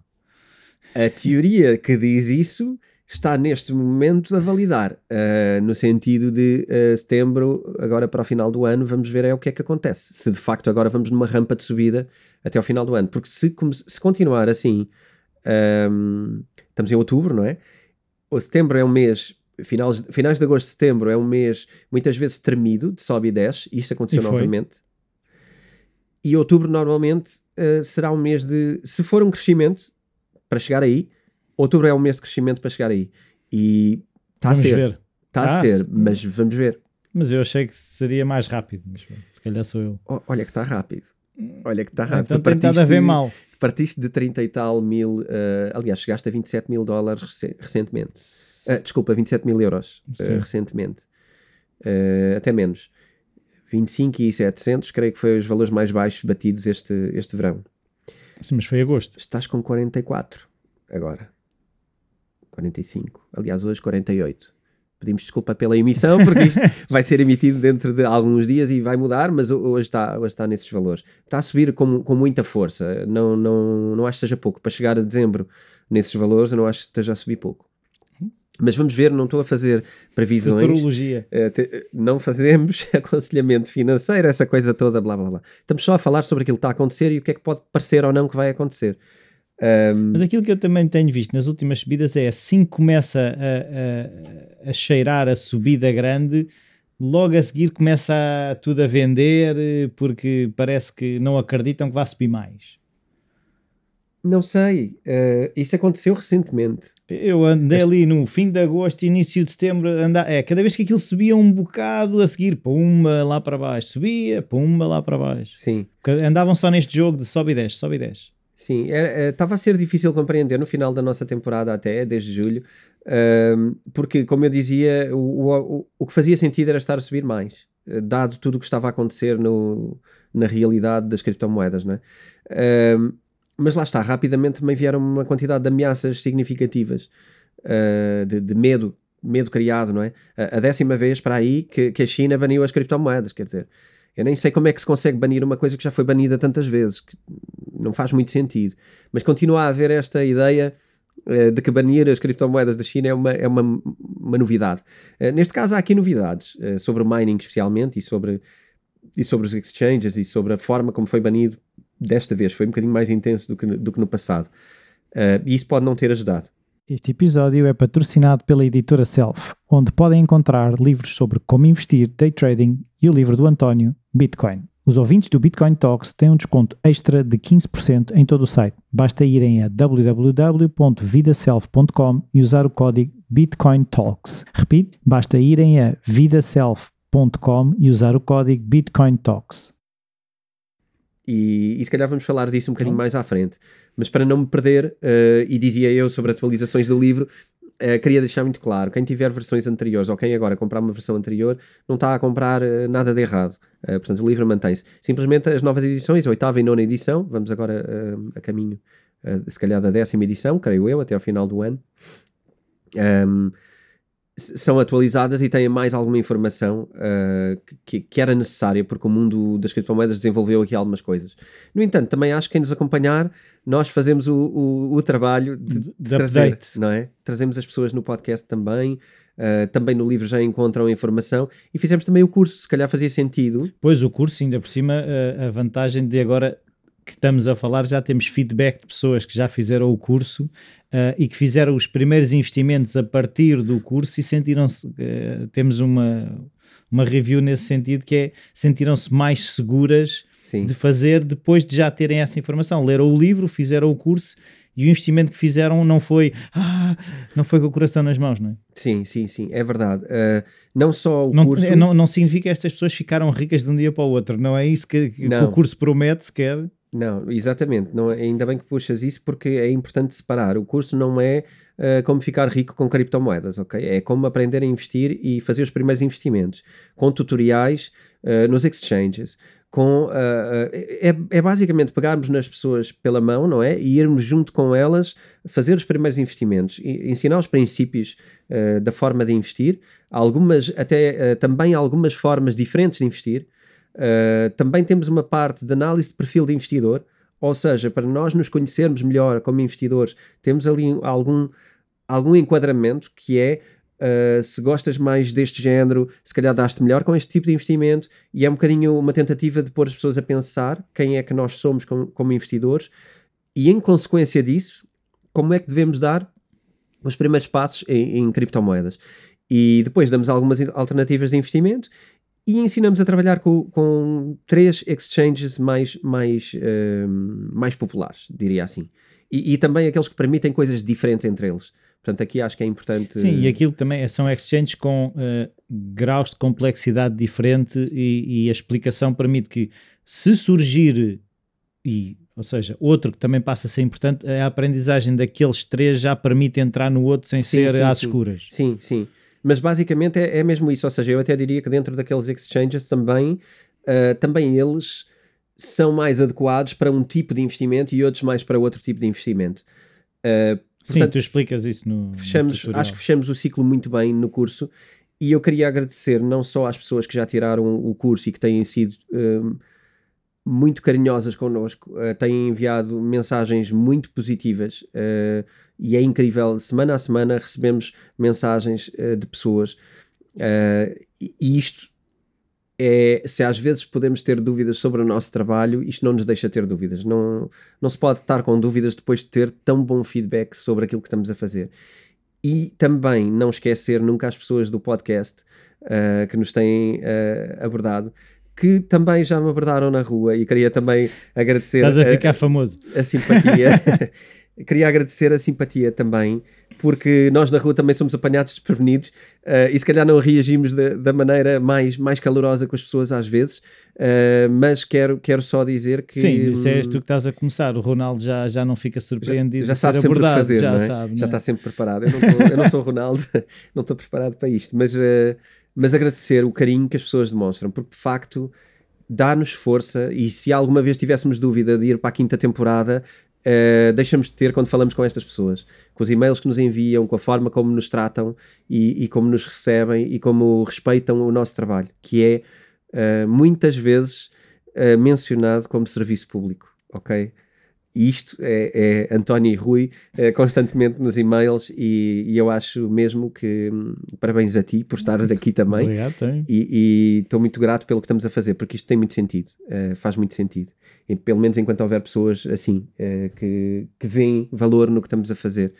A teoria que diz isso está neste momento a validar, uh, no sentido de uh, setembro, agora para o final do ano, vamos ver é o que é que acontece. Se de facto agora vamos numa rampa de subida até ao final do ano. Porque se, se continuar assim, um, ehm, estamos em outubro, não é? O setembro é um mês, finais, finais de agosto, setembro é um mês muitas vezes tremido, de sobe e desce, e isso aconteceu e novamente. E outubro normalmente uh, será um mês de, se for um crescimento, para chegar aí. Outubro é um mês de crescimento para chegar aí. E está a ser. Está ah, a ser, mas vamos ver. Mas eu achei que seria mais rápido, mas se calhar sou eu. olha que está rápido. Olha que está rápido. Então tem estado a ver mal. Partiste de 30 e tal mil, uh, aliás, chegaste a 27 mil dólares recentemente. Uh, desculpa, 27 mil euros uh, recentemente. até menos. 25 e 700, creio que foi os valores mais baixos batidos este, este verão. Sim, mas foi agosto. Estás com 44 agora. 45. Aliás, hoje 48. Pedimos desculpa pela emissão, porque isto vai ser emitido dentro de alguns dias e vai mudar, mas hoje está, hoje está nesses valores. Está a subir com, com muita força. Não, não, não acho que seja pouco. Para chegar a dezembro nesses valores, eu não acho que esteja a subir pouco. Mas vamos ver, não estou a fazer previsões. Futurologia. Uh, não fazemos aconselhamento financeiro, essa coisa toda, blá blá blá. Estamos só a falar sobre aquilo que está a acontecer e o que é que pode parecer ou não que vai acontecer. Um... Mas aquilo que eu também tenho visto nas últimas subidas é assim que começa a, a, a, cheirar a subida grande, logo a seguir começa a, tudo a vender porque parece que não acreditam que vai subir mais. Não sei, uh, isso aconteceu recentemente. Eu andei ali no fim de agosto, início de setembro, anda, é, cada vez que aquilo subia um bocado a seguir, pumba lá para baixo, subia, pumba lá para baixo. Sim. Andavam só neste jogo de sobe e desce, sobe e desce. Sim, estava a ser difícil compreender no final da nossa temporada até, desde julho, uh, porque, como eu dizia, o, o, o que fazia sentido era estar a subir mais, dado tudo o que estava a acontecer no, na realidade das criptomoedas, não é? Uh, mas lá está, rapidamente também vieram uma quantidade de ameaças significativas, uh, de, de, medo, medo criado, não é? A, a décima vez para aí que, que, a China baniu as criptomoedas, quer dizer, eu nem sei como é que se consegue banir uma coisa que já foi banida tantas vezes, que não faz muito sentido, mas continua a haver esta ideia uh, de que banir as criptomoedas da China é uma, é uma, uma novidade. Uh, neste caso há aqui novidades, sobre o mining especialmente, e sobre, e sobre os exchanges, e sobre a forma como foi banido desta vez foi um bocadinho mais intenso do que, do que no passado. E isso pode não ter ajudado. Este episódio é patrocinado pela editora Self, onde podem encontrar livros sobre como investir, day trading e o livro do António, Bitcoin. Os ouvintes do Bitcoin Talks têm um desconto extra de 15% em todo o site. Basta irem a www.vidaself.com e usar o código Bitcoin Talks. Repito, basta irem a vidaself.com e usar o código BitcoinTalks. E, e se calhar vamos falar disso um bocadinho mais à frente. Mas para não me perder, uh, e dizia eu sobre atualizações do livro, uh, queria deixar muito claro: quem tiver versões anteriores ou quem agora comprar uma versão anterior, não está a comprar uh, nada de errado. portanto, o livro mantém-se. Simplesmente as novas edições, oitava e nona edição, vamos agora a caminho, se calhar, da décima edição, creio eu, até ao final do ano. Um, são atualizadas e têm mais alguma informação uh, que, que, era necessária, porque o mundo das criptomoedas desenvolveu aqui algumas coisas. No entanto, também acho que quem nos acompanhar, nós fazemos o, o, o trabalho de, de, de trazer, update. não é? Trazemos as pessoas no podcast também. Uh, também no livro já encontram informação e fizemos também o curso, se calhar fazia sentido. Pois, o curso, ainda por cima, uh, a vantagem de agora que estamos a falar, já temos feedback de pessoas que já fizeram o curso uh, e que fizeram os primeiros investimentos a partir do curso e sentiram-se. Uh, temos uma, uma review nesse sentido que é sentiram-se mais seguras Sim. de fazer depois de já terem essa informação. Leram o livro, fizeram o curso e o investimento que fizeram não foi ah, não foi com o coração nas mãos, não é? Sim, sim, sim, é verdade. Uh, não só o não, curso... Não, não significa que estas pessoas ficaram ricas de um dia para o outro, não é isso que, que o curso promete sequer. Não, exatamente. Não, é, ainda bem que puxas isso porque é importante separar. O curso não é uh, como ficar rico com criptomoedas, ok? É como aprender a investir e fazer os primeiros investimentos, com tutoriais uh, nos exchanges. Com, uh, é, é, basicamente pegarmos nas pessoas pela mão, não é? E irmos junto com elas fazer os primeiros investimentos, ensinar os princípios da forma de investir, algumas, até também algumas formas diferentes de investir, Uh, também temos uma parte de análise de perfil de investidor, ou seja, para nós nos conhecermos melhor como investidores, temos ali algum, algum enquadramento que é uh, se gostas mais deste género, se calhar daste melhor com este tipo de investimento, e é um bocadinho uma tentativa de pôr as pessoas a pensar quem é que nós somos como, como investidores, e em consequência disso, como é que devemos dar os primeiros passos em, em criptomoedas. E depois damos algumas alternativas de investimento e ensinamos a trabalhar com, com três exchanges mais, mais, uh, mais populares, diria assim. E, e, também aqueles que permitem coisas diferentes entre eles. Portanto, aqui acho que é importante. Sim, e aquilo também é, são exchanges com uh, graus de complexidade diferente e, e, a explicação permite que, se surgir, e, ou seja, outro que também passa a ser importante, a aprendizagem daqueles três já permite entrar no outro sem sim, ser sim, às sim. escuras. Sim, sim. Mas basicamente é, é, mesmo isso, ou seja, eu até diria que dentro daqueles exchanges também, uh, também eles são mais adequados para um tipo de investimento e outros mais para outro tipo de investimento. Uh, portanto, Sim, tu explicas isso no, fechamos, no Acho que fechamos o ciclo muito bem no curso e eu queria agradecer não só às pessoas que já tiraram o curso e que têm sido um, muito carinhosas connosco, uh, têm enviado mensagens muito positivas. Uh, e é incrível, semana a semana recebemos mensagens uh, de pessoas uh, e isto é, se às vezes podemos ter dúvidas sobre o nosso trabalho, isto não nos deixa ter dúvidas. Não, não se pode estar com dúvidas depois de ter tão bom feedback sobre aquilo que estamos a fazer. E também não esquecer nunca as pessoas do podcast uh, que nos têm abordado, que também já me abordaram na rua e queria também agradecer. Estás a ficar a, famoso. A simpatia. queria agradecer a simpatia também, porque nós na rua também somos apanhados desprevenidos uh, e se calhar não reagimos da, da, maneira mais, mais calorosa com as pessoas às vezes, uh, mas quero, quero só dizer que. Sim, isso és tu que estás a começar. O Ronaldo já, já não fica surpreendido. Já, já sabe sempre abordado, fazer, já, é? sabe, já é? está sempre preparado. Eu não, tô, eu não sou o Ronaldo, não estou preparado para isto, mas, uh, mas agradecer o carinho que as pessoas demonstram, porque de facto dá-nos força e se alguma vez tivéssemos dúvida de ir para a quinta temporada, uh, deixamos de ter quando falamos com estas pessoas, com os e-mails que nos enviam, com a forma como nos tratam e, e como nos recebem e como respeitam o nosso trabalho, que é uh, muitas vezes uh, mencionado como serviço público, ok? E isto é, é António e Rui é, constantemente nos e-mails e, e, eu acho mesmo que hum, parabéns a ti por estares aqui também. Obrigado, e estou muito grato pelo que estamos a fazer, porque isto tem muito sentido, uh, faz muito sentido. E, pelo menos enquanto houver pessoas assim, uh, que, que veem valor no que estamos a fazer.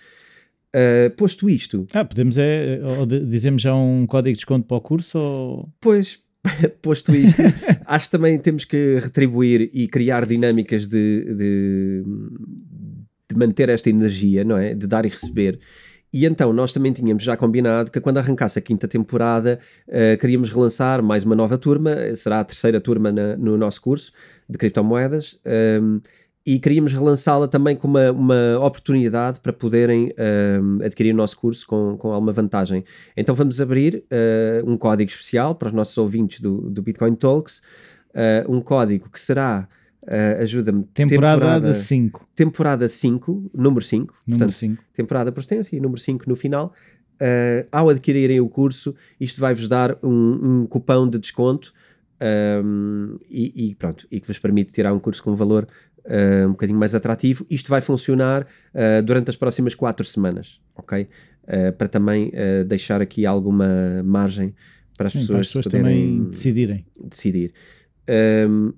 Uh, posto isto. Ah, podemos é, dizemos já um código de desconto para o curso ou... Pois, posto isto, acho que também temos que retribuir e criar dinâmicas de, de, de, manter esta energia, não é? De dar e receber. E então nós também tínhamos já combinado que quando arrancasse a quinta temporada uh, queríamos relançar mais uma nova turma, será a terceira turma na, no nosso curso de criptomoedas. Um, e queríamos relançá-la também com uma, uma oportunidade para poderem uh, adquirir o nosso curso com, com alguma vantagem. Então vamos abrir uh, um código especial para os nossos ouvintes do, do Bitcoin Talks, uh, um código que será, ajuda-me, temporada 5. Temporada 5, número 5. Número 5. Temporada por extenso e número 5 no final. ao adquirirem o curso, isto vai-vos dar um, um cupão de desconto um, e, e, pronto, e que vos permite tirar um curso com valor uh, um bocadinho mais atrativo. Isto vai funcionar uh, durante as próximas quatro semanas, ok? Uh, para também deixar aqui alguma margem para as Sim, pessoas, para as pessoas também decidirem. Decidir. Um,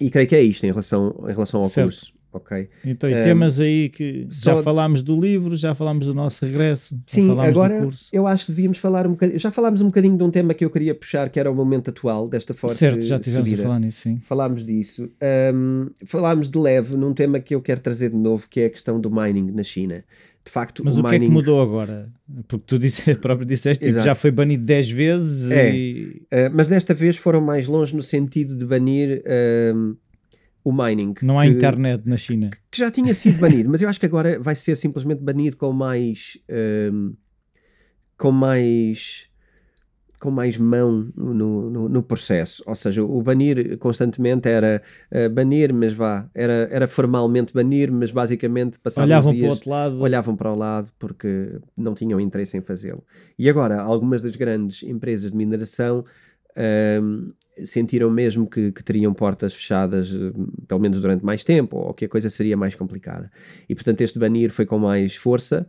e creio que é isto em relação, em relação ao certo. curso. Ok. Então, e um, temas aí que só... já falámos do livro, já falámos do nosso regresso. Sim, agora eu acho que devíamos falar um bocadinho. Já falámos um bocadinho de um tema que eu queria puxar, que era o momento atual desta forte Certo, já tivemos subida. a falar nisso, sim. Falámos disso. Um, falámos de leve num tema que eu quero trazer de novo, que é a questão do mining na China. De facto, Mas o, o que mining... é que mudou agora? Porque tu disse, próprio disseste, tipo, já foi banido 10 vezes é. e... Uh, mas desta vez foram mais longe no sentido de banir... Uh, o mining. Não há que, internet na China. Que já tinha sido banido, mas eu acho que agora vai ser simplesmente banido com mais. Um, com mais. com mais mão no, no, no, processo. Ou seja, o banir constantemente era uh, banir, mas vá. Era, era formalmente banir, mas basicamente passavam Olhavam dias, para o outro lado. Olhavam para o lado porque não tinham interesse em fazê-lo. E agora, algumas das grandes empresas de mineração. Um, sentiram mesmo que, que, teriam portas fechadas, eh, pelo menos durante mais tempo, ou que a coisa seria mais complicada. E portanto, este banir foi com mais força.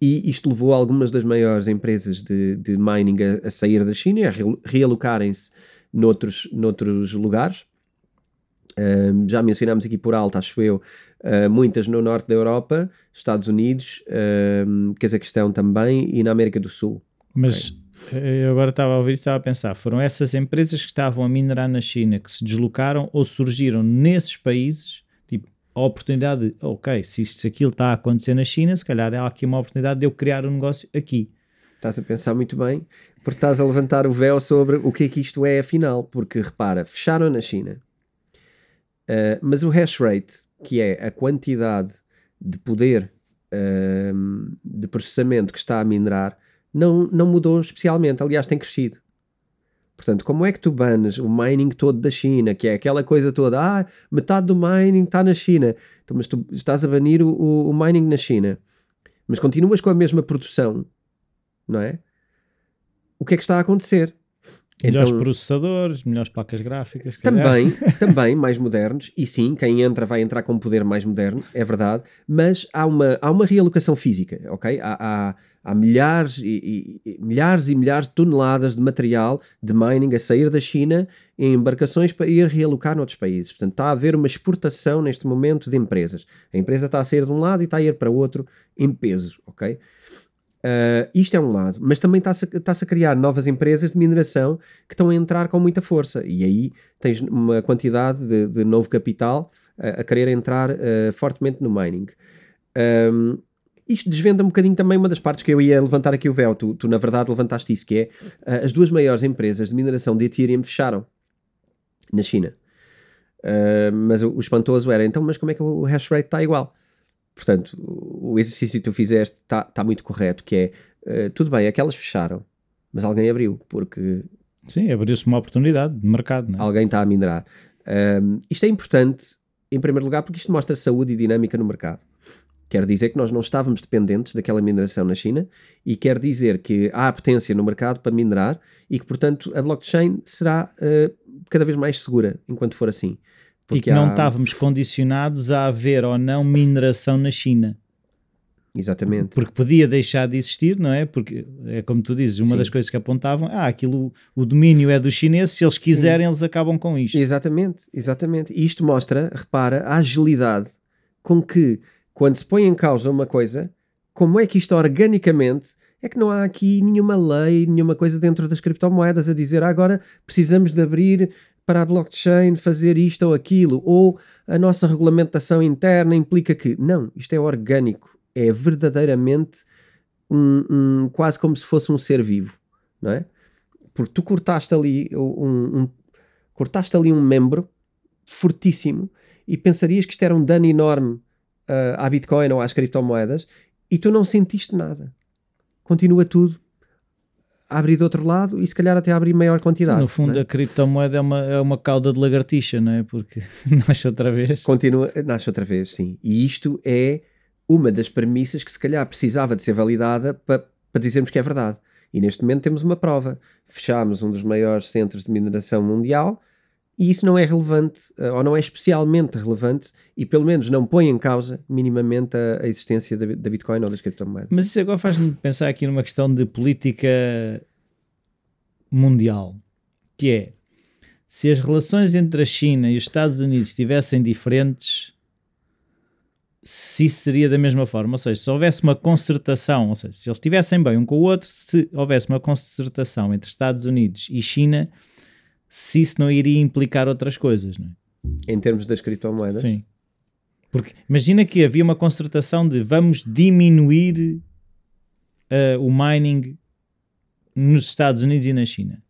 E isto levou algumas das maiores empresas de, de mining a, a, sair da China, a realocarem-se noutros, noutros lugares. Uh, já mencionámos aqui por alto, acho eu, uh, muitas no norte da Europa, Estados Unidos, uh, Cazaquistão também e na América do Sul. Mas. Eu agora estava a ouvir e estava a pensar: foram essas empresas que estavam a minerar na China que se deslocaram ou surgiram nesses países? Tipo, a oportunidade de, ok, se isto, aquilo está a acontecer na China, se calhar há aqui uma oportunidade de eu criar um negócio aqui. Estás a pensar muito bem, porque estás a levantar o véu sobre o que é que isto é afinal. Porque repara, fecharam na China, uh, mas o hash rate, que é a quantidade de poder uh, de processamento que está a minerar, não, não mudou especialmente, aliás, tem crescido. Portanto, como é que tu banes o mining todo da China, que é aquela coisa toda, ah, metade do mining está na China, então, mas tu estás a banir o, o, mining na China, mas continuas com a mesma produção, não é? O que é que está a acontecer? Melhores então, processadores, melhores placas gráficas. Também, também mais modernos, e sim, quem entra vai entrar com um poder mais moderno, é verdade, mas há uma, há uma realocação física, ok? Há, há, há milhares e, e, milhares e milhares de toneladas de material de mining a sair da China em embarcações para ir realocar noutros países. Portanto, está a haver uma exportação neste momento de empresas. A empresa está a sair de um lado e está a ir para outro em peso, ok? Uh, isto é um lado, mas também está-se está a criar novas empresas de mineração que estão a entrar com muita força e aí tens uma quantidade de, de novo capital uh, a querer entrar uh, fortemente no mining. Um, isto desvenda um bocadinho também uma das partes que eu ia levantar aqui o véu. Tu, tu na verdade, levantaste isso, que é uh, as duas maiores empresas de mineração de Ethereum fecharam na China. Uh, mas o, o, espantoso era, então, mas como é que o hash rate está igual? Portanto, o exercício que tu fizeste está tá muito correto, que é, uh, tudo bem, aquelas fecharam, mas alguém abriu, porque... Sim, abriu-se uma oportunidade de mercado, é? Alguém está a minerar. isto é importante, em primeiro lugar, porque isto mostra saúde e dinâmica no mercado. Quer dizer que nós não estávamos dependentes daquela mineração na China e quer dizer que há potência no mercado para minerar e que, portanto, a blockchain será uh, cada vez mais segura enquanto for assim. Porque e que há... não estávamos condicionados a haver ou não mineração na China. Exatamente. Porque podia deixar de existir, não é? Porque é como tu dizes, uma Sim. das coisas que apontavam, ah, aquilo, o domínio é dos chineses, se eles quiserem, Sim. eles acabam com isto. Exatamente, exatamente. E isto mostra, repara, a agilidade com que quando se põe em causa uma coisa, como é que isto organicamente é que não há aqui nenhuma lei, nenhuma coisa dentro das criptomoedas a dizer ah, agora precisamos de abrir para a blockchain fazer isto ou aquilo, ou a nossa regulamentação interna implica que. Não, isto é orgânico, é verdadeiramente um, um, quase como se fosse um ser vivo, não é? Porque tu cortaste ali um, um cortaste ali um membro fortíssimo e pensarias que isto era um dano enorme uh, à Bitcoin ou às criptomoedas e tu não sentiste nada. Continua tudo a abrir do outro lado e se calhar até a abrir maior quantidade. No fundo, é? a criptomoeda é uma, é uma cauda de lagartixa, não é? Porque nasce outra vez. Continua, nasce outra vez, sim. E isto é uma das premissas que se calhar precisava de ser validada para, para dizermos que é verdade. E neste momento temos uma prova. Fechámos um dos maiores centros de mineração mundial e isso não é relevante, eh, ou não é especialmente relevante, e pelo menos não põe em causa minimamente a, a existência da, da, Bitcoin ou das criptomoedas. Mas isso agora faz-me pensar aqui numa questão de política mundial, que é se as relações entre a China e os Estados Unidos estivessem diferentes, se seria da mesma forma, ou seja, se houvesse uma concertação, ou seja, se eles estivessem bem um com o outro, se houvesse uma concertação entre Estados Unidos e China, se isso não iria implicar outras coisas, não é? Em termos das criptomoedas? Sim. Porque imagina que havia uma concertação de vamos diminuir uh, o mining nos Estados Unidos e na China.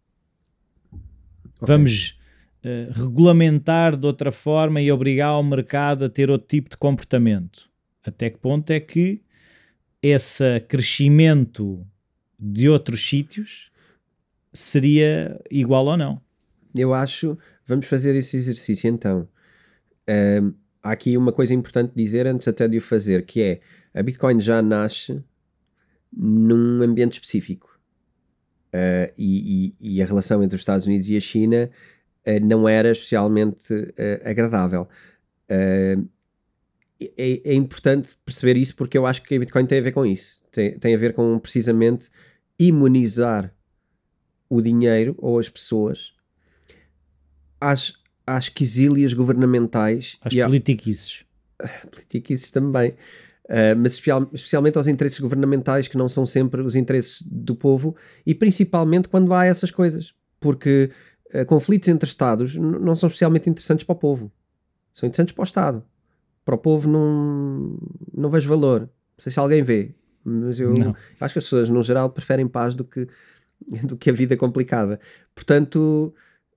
Okay. Vamos uh, regulamentar de outra forma e obrigar o mercado a ter outro tipo de comportamento. Até que ponto é que esse crescimento de outros sítios seria igual ou não? Eu acho, vamos fazer esse exercício então. Um, há aqui uma coisa importante dizer antes até de o fazer, que é a Bitcoin já nasce num ambiente específico. Uh, e, e, e, a relação entre os Estados Unidos e a China uh, não era especialmente uh, agradável. É, é, importante perceber isso porque eu acho que a Bitcoin tem a ver com isso. Tem, tem a ver com precisamente imunizar o dinheiro ou as pessoas às, às quesílias governamentais. Às e politiquices. Politiquices também. Uh, mas especial, especialmente aos interesses governamentais que não são sempre os interesses do povo e principalmente quando há essas coisas. Porque uh, conflitos entre Estados não são especialmente interessantes para o povo. São interessantes para o Estado. Para o povo não, não vejo valor. Não sei se alguém vê. Mas eu não. acho que as pessoas, no geral, preferem paz do que, do que a vida complicada. Portanto,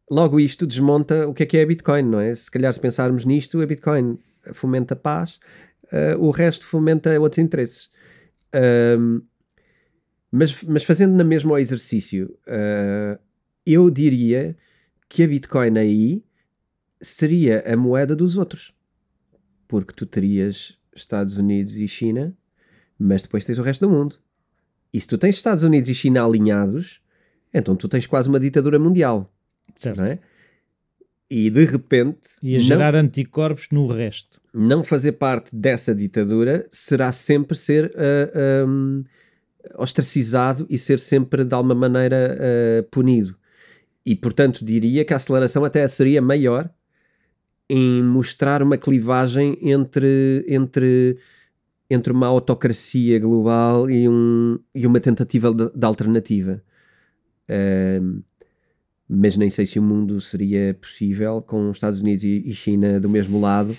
logo isto desmonta o que é que é a Bitcoin, não é? Se calhar se pensarmos nisto, a Bitcoin fomenta paz, uh, o resto fomenta outros interesses. Um, mas, mas fazendo na mesma o exercício, uh, eu diria que a Bitcoin aí seria a moeda dos outros. Porque tu terias Estados Unidos e China, mas depois tens o resto do mundo. E se tu tens Estados Unidos e China alinhados, então tu tens quase uma ditadura mundial. Certo. Não é? E de repente. E a gerar não, anticorpos no resto. Não fazer parte dessa ditadura será sempre ser uh, ah, um, ostracizado e ser sempre de alguma maneira uh, punido. E portanto diria que a aceleração até seria maior em mostrar uma clivagem entre, entre, entre uma autocracia global e, um, e uma tentativa de, de alternativa. Uh, mas nem sei se o mundo seria possível com os Estados Unidos e China do mesmo lado.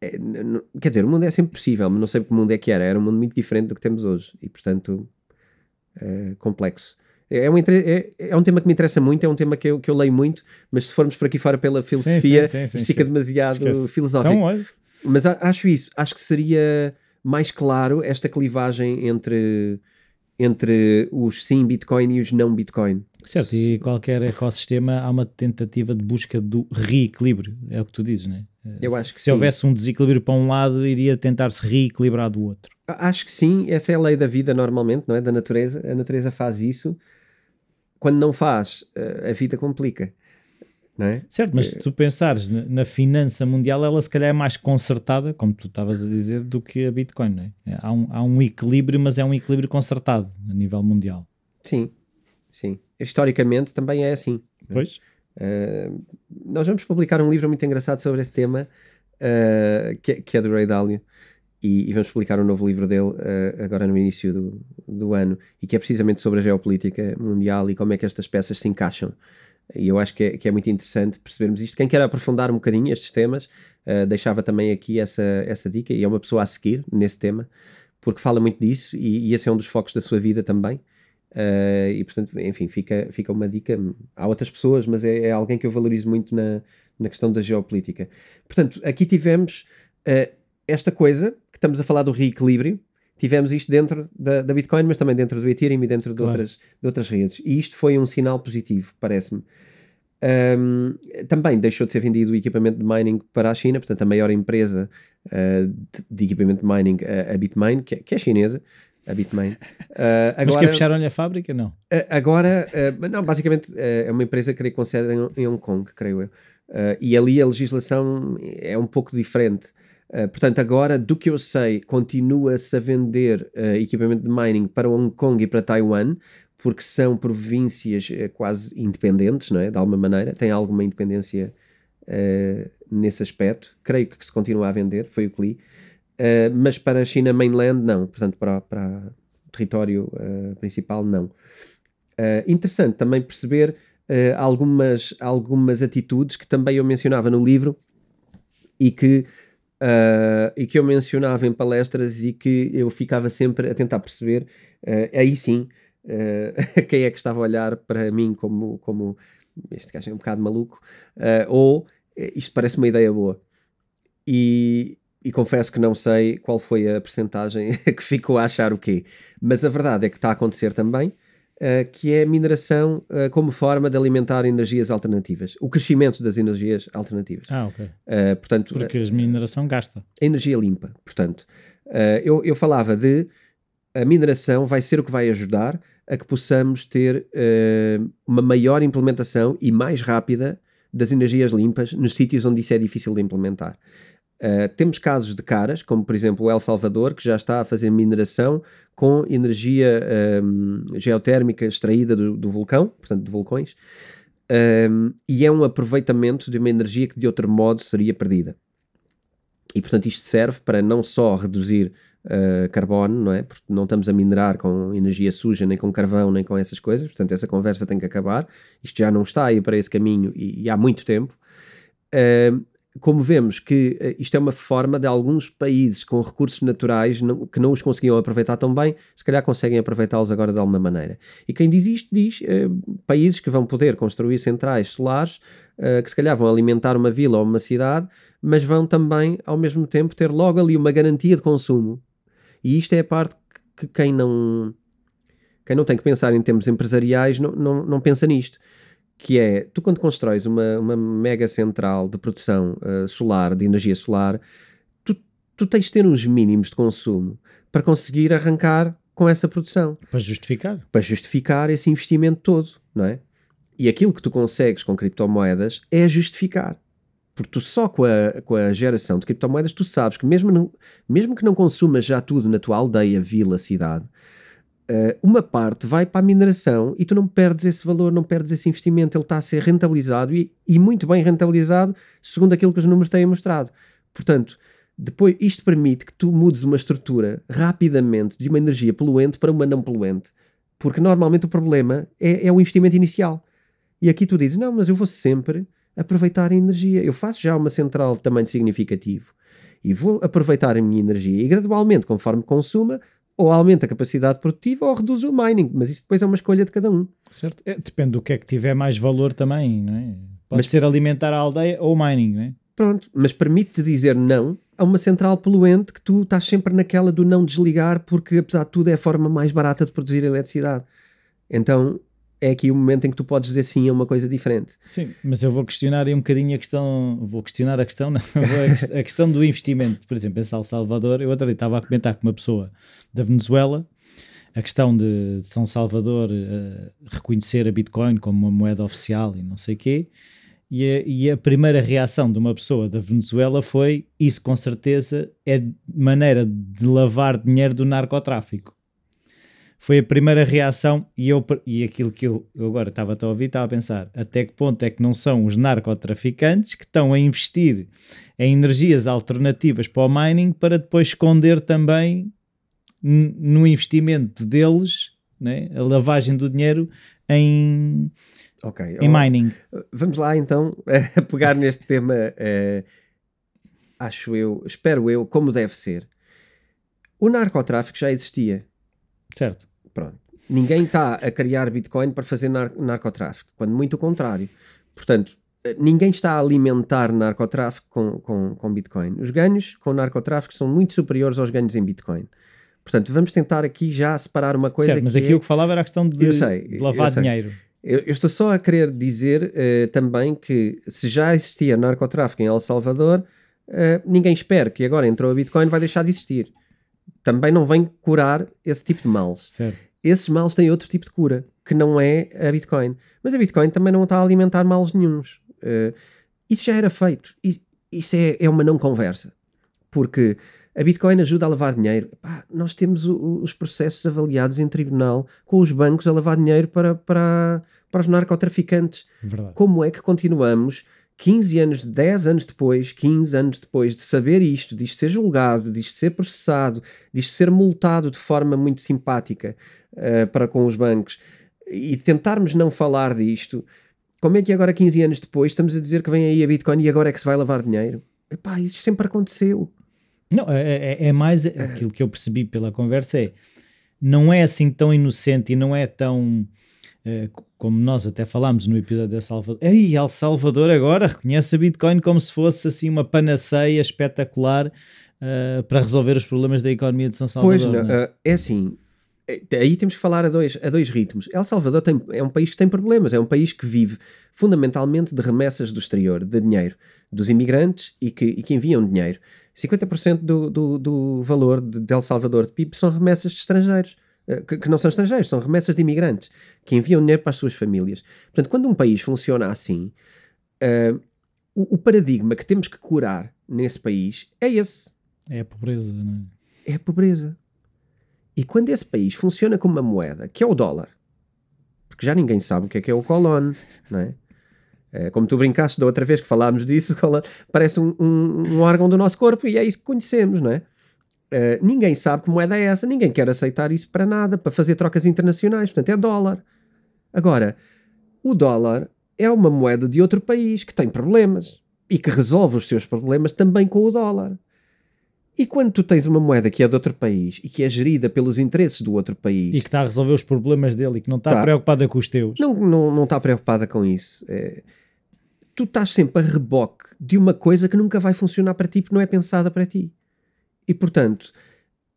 É, quer dizer, o mundo é sempre possível, mas não sei que mundo é que era. Era um mundo muito diferente do que temos hoje e, portanto, é complexo. É um, é, é um tema que me interessa muito, é um tema que eu, que eu leio muito, mas se formos por aqui fora pela filosofia, sim, sim, sim, fica demasiado Esquece. filosófico. Então, mas acho isso, acho que seria mais claro esta clivagem entre, entre os sim Bitcoin e os não Bitcoin. Certo, e qualquer ecossistema há uma tentativa de busca do reequilíbrio, é o que tu dizes, não é? Eu acho que Se sim. houvesse um desequilíbrio para um lado, iria tentar se reequilibrar do outro. Acho que sim, essa é a lei da vida normalmente, não é? Da natureza. A natureza faz isso. Quando não faz, eh, a vida complica. É? Certo, mas se tu pensares na, na, finança mundial, ela se calhar é mais consertada, como tu estavas a dizer, do que a Bitcoin. Não é? há, um, há um equilíbrio, mas é um equilíbrio consertado a nível mundial. Sim, sim historicamente também é assim. É? Pois. Uh, nós vamos publicar um livro muito engraçado sobre esse tema, uh, que, que, é do Ray Dalio, e, e, vamos publicar um novo livro dele uh, agora no início do, do, ano, e que é precisamente sobre a geopolítica mundial e como é que estas peças se encaixam. E eu acho que é, que é muito interessante percebermos isto. Quem quer aprofundar um bocadinho estes temas, deixava também aqui essa, essa dica, e é uma pessoa a seguir nesse tema, porque fala muito disso e, e esse é um dos focos da sua vida também. Uh, e portanto, enfim, fica, fica uma dica. Há outras pessoas, mas é, é alguém que eu valorizo muito na, na questão da geopolítica. Portanto, aqui tivemos uh, esta coisa que estamos a falar do reequilíbrio. Tivemos isto dentro da, da Bitcoin, mas também dentro do Ethereum e dentro de, claro. outras, de outras redes. E isto foi um sinal positivo, parece-me. Um, também deixou de ser vendido o equipamento de mining para a China, portanto, a maior empresa uh, de, de, equipamento de mining, a, a Bitmain, que é, que é chinesa, a Bitmain. Uh, agora, Mas que fecharam-lhe a fábrica, não? Uh, agora, uh, não, basicamente é uma empresa que com sede em, em Hong Kong, creio eu. e ali a legislação é um pouco diferente. Portanto, agora, do que eu sei, continua-se a vender equipamento de mining para Hong Kong e para Taiwan, porque são províncias quase independentes, não é? De alguma maneira, têm alguma independência nesse aspecto. Creio que se continua a vender, foi o que li. Uh, mas para a China mainland não, portanto para, para o território uh, principal não. Uh, interessante também perceber algumas, algumas atitudes que também eu mencionava no livro e que, e que eu mencionava em palestras e que eu ficava sempre a tentar perceber, aí sim, quem é que estava a olhar para mim como, como este gajo é um bocado maluco, ou isto parece uma ideia boa. E, e confesso que não sei qual foi a percentagem que ficou a achar o quê. Mas a verdade é que está a acontecer também, uh, que é a mineração uh, como forma de alimentar energias alternativas. O crescimento das energias alternativas. Ah, ok. Uh, portanto, Porque a mineração gasta. A energia limpa, portanto. eu, eu falava de a mineração vai ser o que vai ajudar a que possamos ter uma maior implementação e mais rápida das energias limpas nos sítios onde isso é difícil de implementar. Uh, temos casos de caras, como por exemplo o El Salvador, que já está a fazer mineração com energia um, geotérmica extraída do, do, vulcão, portanto de vulcões, um, e é um aproveitamento de uma energia que de outro modo seria perdida. E portanto isto serve para não só reduzir uh, carbono, não é? Porque não estamos a minerar com energia suja, nem com carvão, nem com essas coisas, portanto essa conversa tem que acabar. Isto já não está aí para esse caminho e, e há muito tempo. Uh, como vemos que uh, isto é uma forma de alguns países com recursos naturais não, que não os conseguiam aproveitar tão bem, se calhar conseguem aproveitá-los agora de alguma maneira. E quem diz isto diz uh, países que vão poder construir centrais solares uh, que se calhar vão alimentar uma vila ou uma cidade, mas vão também ao mesmo tempo ter logo ali uma garantia de consumo. E isto é a parte que quem não quem não tem que pensar em termos empresariais não, não, não pensa nisto que é, tu quando constróis uma, uma mega central de produção uh, solar, de energia solar, tu, tu tens de ter uns mínimos de consumo para conseguir arrancar com essa produção. Para justificar. Para justificar esse investimento todo, não é? E aquilo que tu consegues com criptomoedas é justificar. Porque tu só com a, com a geração de criptomoedas, tu sabes que mesmo, não, mesmo que não consumas já tudo na tua aldeia, vila, cidade, uma parte vai para a mineração e tu não perdes esse valor, não perdes esse investimento, ele está a ser rentabilizado e, e muito bem rentabilizado, segundo aquilo que os números têm mostrado. Portanto, depois isto permite que tu mudes uma estrutura rapidamente de uma energia poluente para uma não poluente, porque normalmente o problema é, é o investimento inicial. E aqui tu dizes, não, mas eu vou sempre aproveitar a energia. Eu faço já uma central de tamanho significativo e vou aproveitar a minha energia e gradualmente, conforme consuma, ou aumenta a capacidade produtiva ou reduz o mining, mas isso depois é uma escolha de cada um. Certo, é, depende do que é que tiver mais valor também, não é? Pode mas, ser alimentar a aldeia ou mining, não é? Pronto, mas permite-te dizer não a uma central poluente que tu estás sempre naquela do não desligar porque apesar de tudo é a forma mais barata de produzir eletricidade. Então é aqui o momento em que tu podes dizer sim a uma coisa diferente. Sim, mas eu vou questionar aí um bocadinho a questão, vou questionar a questão, não, a questão do investimento. Por exemplo, em São Salvador, eu outro estava a comentar com uma pessoa da Venezuela a questão de São Salvador uh, reconhecer a Bitcoin como uma moeda oficial e não sei o quê. E a, e a, primeira reação de uma pessoa da Venezuela foi: Isso com certeza é maneira de lavar dinheiro do narcotráfico foi a primeira reação e, eu, e aquilo que eu, eu agora estava a ouvir, estava a pensar até que ponto é que não são os narcotraficantes que estão a investir em energias alternativas para o mining para depois esconder também no investimento deles né, a lavagem do dinheiro em, okay, em mining. Vamos lá então a pegar neste tema, uh, acho eu, espero eu, como deve ser O narcotráfico já existia. Certo. Pronto. Ninguém está a criar Bitcoin para fazer nar narcotráfico, quando muito o contrário. Portanto, ninguém está a alimentar narcotráfico com, com, com Bitcoin. Os ganhos com narcotráfico são muito superiores aos ganhos em Bitcoin. Portanto, vamos tentar aqui já separar uma coisa certo, mas que aqui é... o que falava era a questão de, sei, de lavar dinheiro. Eu, eu, estou só a querer dizer uh, também que se já existia narcotráfico em El Salvador, uh, ninguém espera que agora entrou a Bitcoin vai deixar de existir. Também não vem curar esse tipo de males. Certo. Esses males têm outro tipo de cura, que não é a Bitcoin. Mas a Bitcoin também não está a alimentar males nenhums. Uh, isso já era feito. Isso é, é uma não conversa. Porque a Bitcoin ajuda a lavar dinheiro. Pá, nós temos o, os processos avaliados em tribunal com os bancos a lavar dinheiro para, para, para os narcotraficantes. Verdade. Como é que continuamos 15 anos, 10 anos depois, 15 anos depois de saber isto, disto ser julgado, disto ser processado, disto ser multado de forma muito simpática uh, para com os bancos e tentarmos não falar disto, como é que agora, 15 anos depois, estamos a dizer que vem aí a Bitcoin e agora é que se vai lavar dinheiro? Epá, isso sempre aconteceu. Não, é, é, é mais aquilo que eu percebi pela conversa é não é assim tão inocente e não é tão como nós até falámos no episódio de El Salvador. Ei, El Salvador agora reconhece a Bitcoin como se fosse assim uma panaceia espetacular uh, para resolver os problemas da economia de São Salvador. Pois, não, não é? é assim, é, aí temos que falar a dois, a dois ritmos. El Salvador tem, é um país que tem problemas, é um país que vive fundamentalmente de remessas do exterior, de dinheiro, dos imigrantes e que, e que enviam dinheiro. 50% do, do, do valor de, de El Salvador de PIB são remessas de estrangeiros. Eh, que, que, não são estrangeiros, são remessas de imigrantes que enviam dinheiro para as suas famílias. Portanto, quando um país funciona assim, uh, o, o, paradigma que temos que curar nesse país é esse. É a pobreza, não é? É a pobreza. E quando esse país funciona como uma moeda, que é o dólar, porque já ninguém sabe o que é que é o colón, não é? É, como tu brincaste da outra vez que falámos disso, parece um, um, um, órgão do nosso corpo e é isso que conhecemos, não é? Uh, ninguém sabe que moeda é essa, ninguém quer aceitar isso para nada, para fazer trocas internacionais, portanto é dólar. Agora, o dólar é uma moeda de outro país que tem problemas e que resolve os seus problemas também com o dólar. E quando tu tens uma moeda que é de outro país e que é gerida pelos interesses do outro país. E que está a resolver os problemas dele e que não está tá. preocupada com os teus. Não, não, não está preocupada com isso. É, tu estás sempre a reboque de uma coisa que nunca vai funcionar para ti porque não é pensada para ti. E portanto,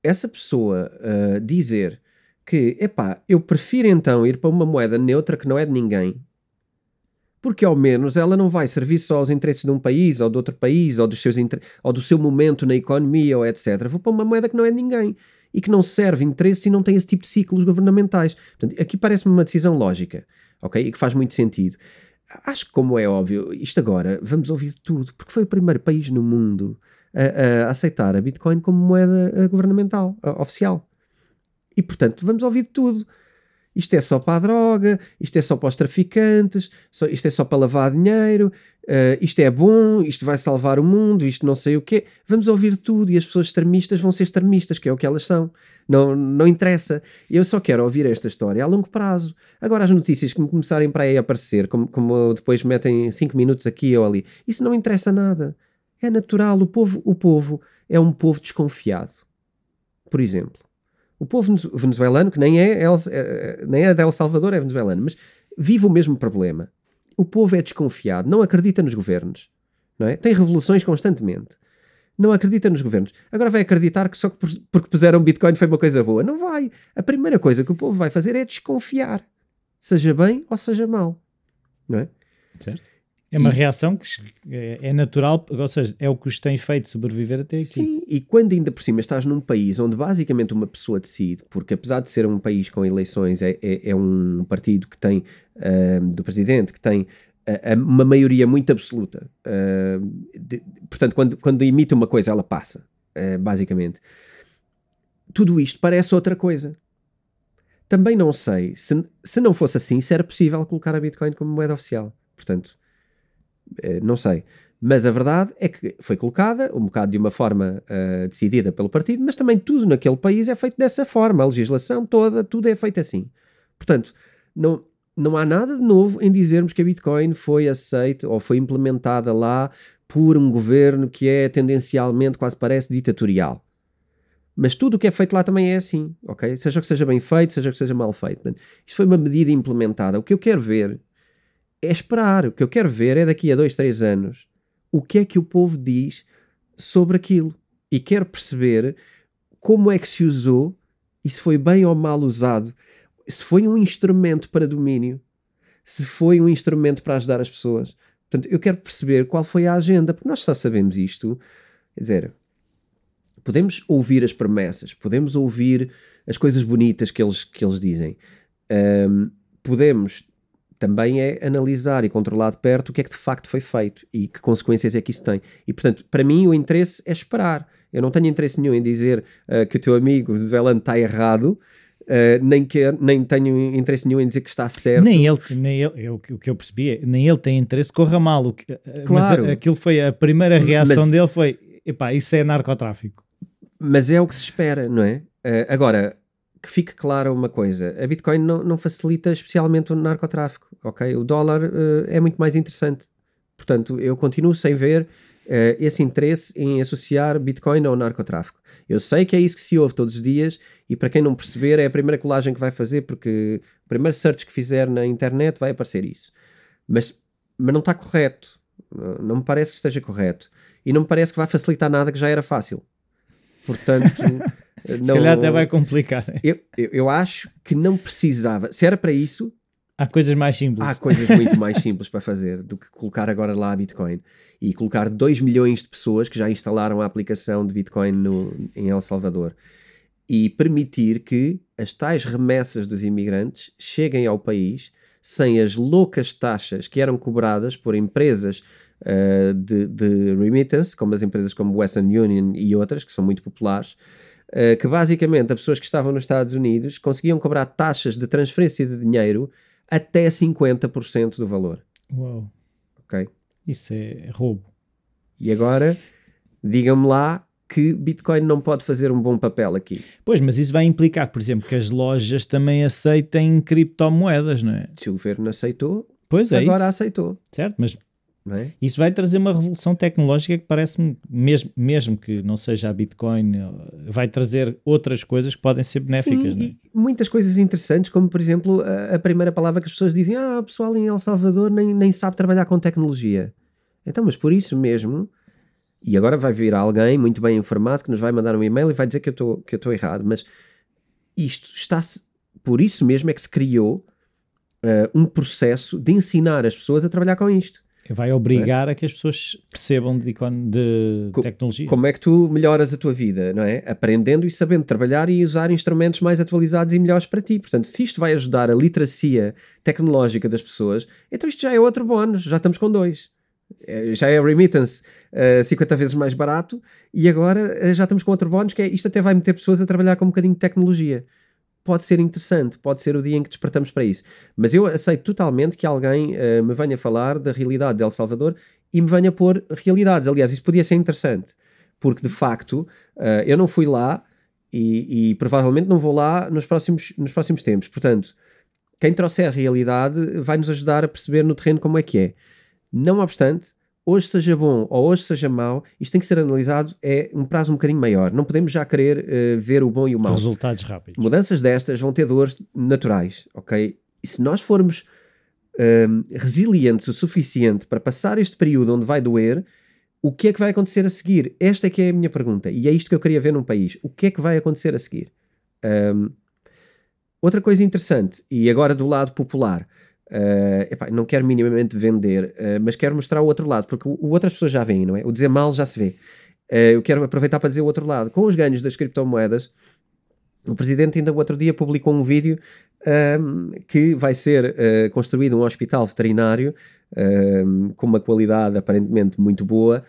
essa pessoa uh, dizer que, epá, eu prefiro então ir para uma moeda neutra que não é de ninguém, porque ao menos ela não vai servir só aos interesses de um país ou de outro país ou, dos seus ou do seu momento na economia ou etc. Vou para uma moeda que não é de ninguém e que não serve interesse e não tem esse tipo de ciclos governamentais. Portanto, aqui parece-me uma decisão lógica, ok? E que faz muito sentido. Acho que, como é óbvio, isto agora vamos ouvir tudo, porque foi o primeiro país no mundo a, a aceitar a Bitcoin como moeda eh, governamental, oficial. E, portanto, vamos ouvir tudo. Isto é só para a droga, isto é só para os traficantes, só, isto é só para lavar dinheiro, uh, isto é bom, isto vai salvar o mundo, isto não sei o quê. Vamos ouvir tudo e as pessoas extremistas vão ser extremistas, que é o que elas são. Não, não interessa. Eu só quero ouvir esta história a longo prazo. Agora, as notícias que me começarem para aí a aparecer, como, como depois metem 5 minutos aqui ou ali, isso não interessa nada. É natural. O povo, o povo é um povo desconfiado. Por exemplo o povo venezuelano, que nem é, El, é, nem é de El Salvador, é venezuelano, mas vive o mesmo problema. O povo é desconfiado, não acredita nos governos. Não é? Tem revoluções constantemente. Não acredita nos governos. Agora vai acreditar que só porque puseram Bitcoin foi uma coisa boa. Não vai. A primeira coisa que o povo vai fazer é desconfiar. Seja bem ou seja mal. Não é? Certo. É uma e, reação que é, é natural, ou seja, é o que os tem feito sobreviver até aqui. Sim, e quando ainda por cima estás num país onde basicamente uma pessoa decide, porque apesar de ser um país com eleições, é, é, é um partido que tem, uh, do presidente, que tem uh, uma maioria muito absoluta. Uh, de, portanto, quando, quando imita uma coisa, ela passa, basicamente. Tudo isto parece outra coisa. Também não sei se, se não fosse assim, se era possível colocar a Bitcoin como moeda oficial. Portanto, não sei. Mas a verdade é que foi colocada, um bocado de uma forma uh, decidida pelo partido, mas também tudo naquele país é feito dessa forma. A legislação toda, tudo é feito assim. Portanto, não, não há nada de novo em dizermos que a Bitcoin foi aceita ou foi implementada lá por um governo que é tendencialmente, quase parece, ditatorial. Mas tudo o que é feito lá também é assim, ok? Seja que seja bem feito, seja que seja mal feito. Isto foi uma medida implementada. O que eu quero ver é esperar. O que eu quero ver é daqui a dois, três anos o que é que o povo diz sobre aquilo. E quero perceber como é que se usou e se foi bem ou mal usado. Se foi um instrumento para domínio, se foi um instrumento para ajudar as pessoas. Portanto, eu quero perceber qual foi a agenda, porque nós só sabemos isto. Quer dizer, podemos ouvir as promessas, podemos ouvir as coisas bonitas que eles, que eles dizem. Um, podemos também é analisar e controlar de perto o que é que de facto foi feito e que consequências é que isso tem. E portanto, para mim, o interesse é esperar. Eu não tenho interesse nenhum em dizer uh, que o teu amigo Velan está errado. Uh, nem, quer, nem tenho interesse nenhum em dizer que está certo. Nem ele, nem ele eu, o que eu percebi é, nem ele tem interesse que corra mal. O que, claro. Mas aquilo foi a primeira reação mas, dele foi, epá, isso é narcotráfico. Mas é o que se espera, não é? Uh, agora, que fique clara uma coisa: a Bitcoin não, não facilita especialmente o narcotráfico, ok? O dólar uh, é muito mais interessante. Portanto, eu continuo sem ver uh, esse interesse em associar Bitcoin ao narcotráfico. Eu sei que é isso que se ouve todos os dias e para quem não perceber é a primeira colagem que vai fazer porque o primeiro search que fizer na internet vai aparecer isso. Mas, mas não está correto. Não me parece que esteja correto. E não me parece que vai facilitar nada que já era fácil. Portanto... Se não, calhar até vai complicar. Eu, eu, eu, acho que não precisava. Se era para isso. Há coisas mais simples. Há coisas muito mais simples para fazer do que colocar agora lá a Bitcoin. E colocar 2 milhões de pessoas que já instalaram a aplicação de Bitcoin no, em El Salvador. E permitir que as tais remessas dos imigrantes cheguem ao país sem as loucas taxas que eram cobradas por empresas uh, de, de remittance, como as empresas como Western Union e outras, que são muito populares, que basicamente as pessoas que estavam nos Estados Unidos conseguiam cobrar taxas de transferência de dinheiro até 50% do valor. Uau. Ok? Isso é roubo. E agora, digam-me lá que Bitcoin não pode fazer um bom papel aqui. Pois, mas isso vai implicar, por exemplo, que as lojas também aceitem criptomoedas, não é? Se o governo aceitou, pois é agora isso. aceitou. Certo, mas é? Isso vai trazer uma revolução tecnológica que parece-me, mesmo, mesmo que não seja a Bitcoin, vai trazer outras coisas que podem ser benéficas. Sim, é? muitas coisas interessantes, como por exemplo a, a, primeira palavra que as pessoas dizem: Ah, o pessoal em El Salvador nem, nem sabe trabalhar com tecnologia. Então, mas por isso mesmo, e agora vai vir alguém muito bem informado que nos vai mandar um e-mail e vai dizer que eu estou errado, mas isto está-se, por isso mesmo é que se criou uh, um processo de ensinar as pessoas a trabalhar com isto vai obrigar é? a que as pessoas percebam de, de Co tecnologia. Como é que tu melhoras a tua vida, não é? Aprendendo e sabendo trabalhar e usar instrumentos mais atualizados e melhores para ti. Portanto, se isto vai ajudar a literacia tecnológica das pessoas, então isto já é outro bónus, já estamos com dois. É, já é remittance uh, eh, 50 vezes mais barato e agora uh, já estamos com outro bónus que é isto até vai meter pessoas a trabalhar com um bocadinho de tecnologia pode ser interessante, pode ser o dia em que despertamos para isso. Mas eu aceito totalmente que alguém uh, me venha falar da realidade de El Salvador e me venha pôr realidades. Aliás, isso podia ser interessante, porque de facto uh, eu não fui lá e, e, provavelmente não vou lá nos próximos, nos próximos tempos. Portanto, quem trouxer a realidade vai nos ajudar a perceber no terreno como é que é. Não obstante, hoje seja bom ou hoje seja mau, isto tem que ser analisado é um prazo um bocadinho maior. Não podemos já querer uh, ver o bom e o mau. Resultados rápidos. Mudanças destas vão ter dores naturais, ok? E se nós formos uh, resilientes o suficiente para passar este período onde vai doer, o que é que vai acontecer a seguir? Esta é que é a minha pergunta. E é isto que eu queria ver num país. O que é que vai acontecer a seguir? Um, outra coisa interessante, e agora do lado popular, Uh, epá, não quero minimamente vender, uh, mas quero mostrar o outro lado, porque o, o outras pessoas já veem, não é? O dizer mal já se vê. Uh, eu quero aproveitar para dizer o outro lado. Com os ganhos das criptomoedas, o presidente ainda o outro dia publicou um vídeo um, que vai ser construído um hospital veterinário um, com uma qualidade aparentemente muito boa,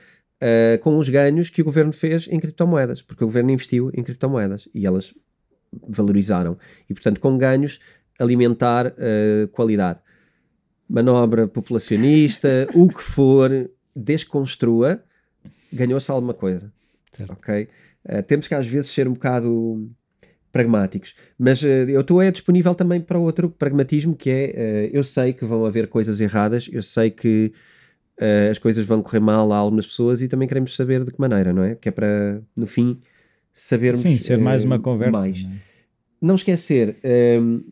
com os ganhos que o governo fez em criptomoedas, porque o governo investiu em criptomoedas e elas valorizaram. E portanto, com ganhos, alimentar qualidade manobra populacionista, o que for, desconstrua, ganhou-se alguma coisa. Certo. Ok? Uh, temos que às vezes ser um bocado pragmáticos. Mas uh, eu estou é disponível também para outro pragmatismo que é, uh, eu sei que vão haver coisas erradas, eu sei que as coisas vão correr mal a algumas pessoas e também queremos saber de que maneira, não é? Que é para, no fim, sabermos. Sim, ser mais uma conversa. mais. não é? Não esquecer, um,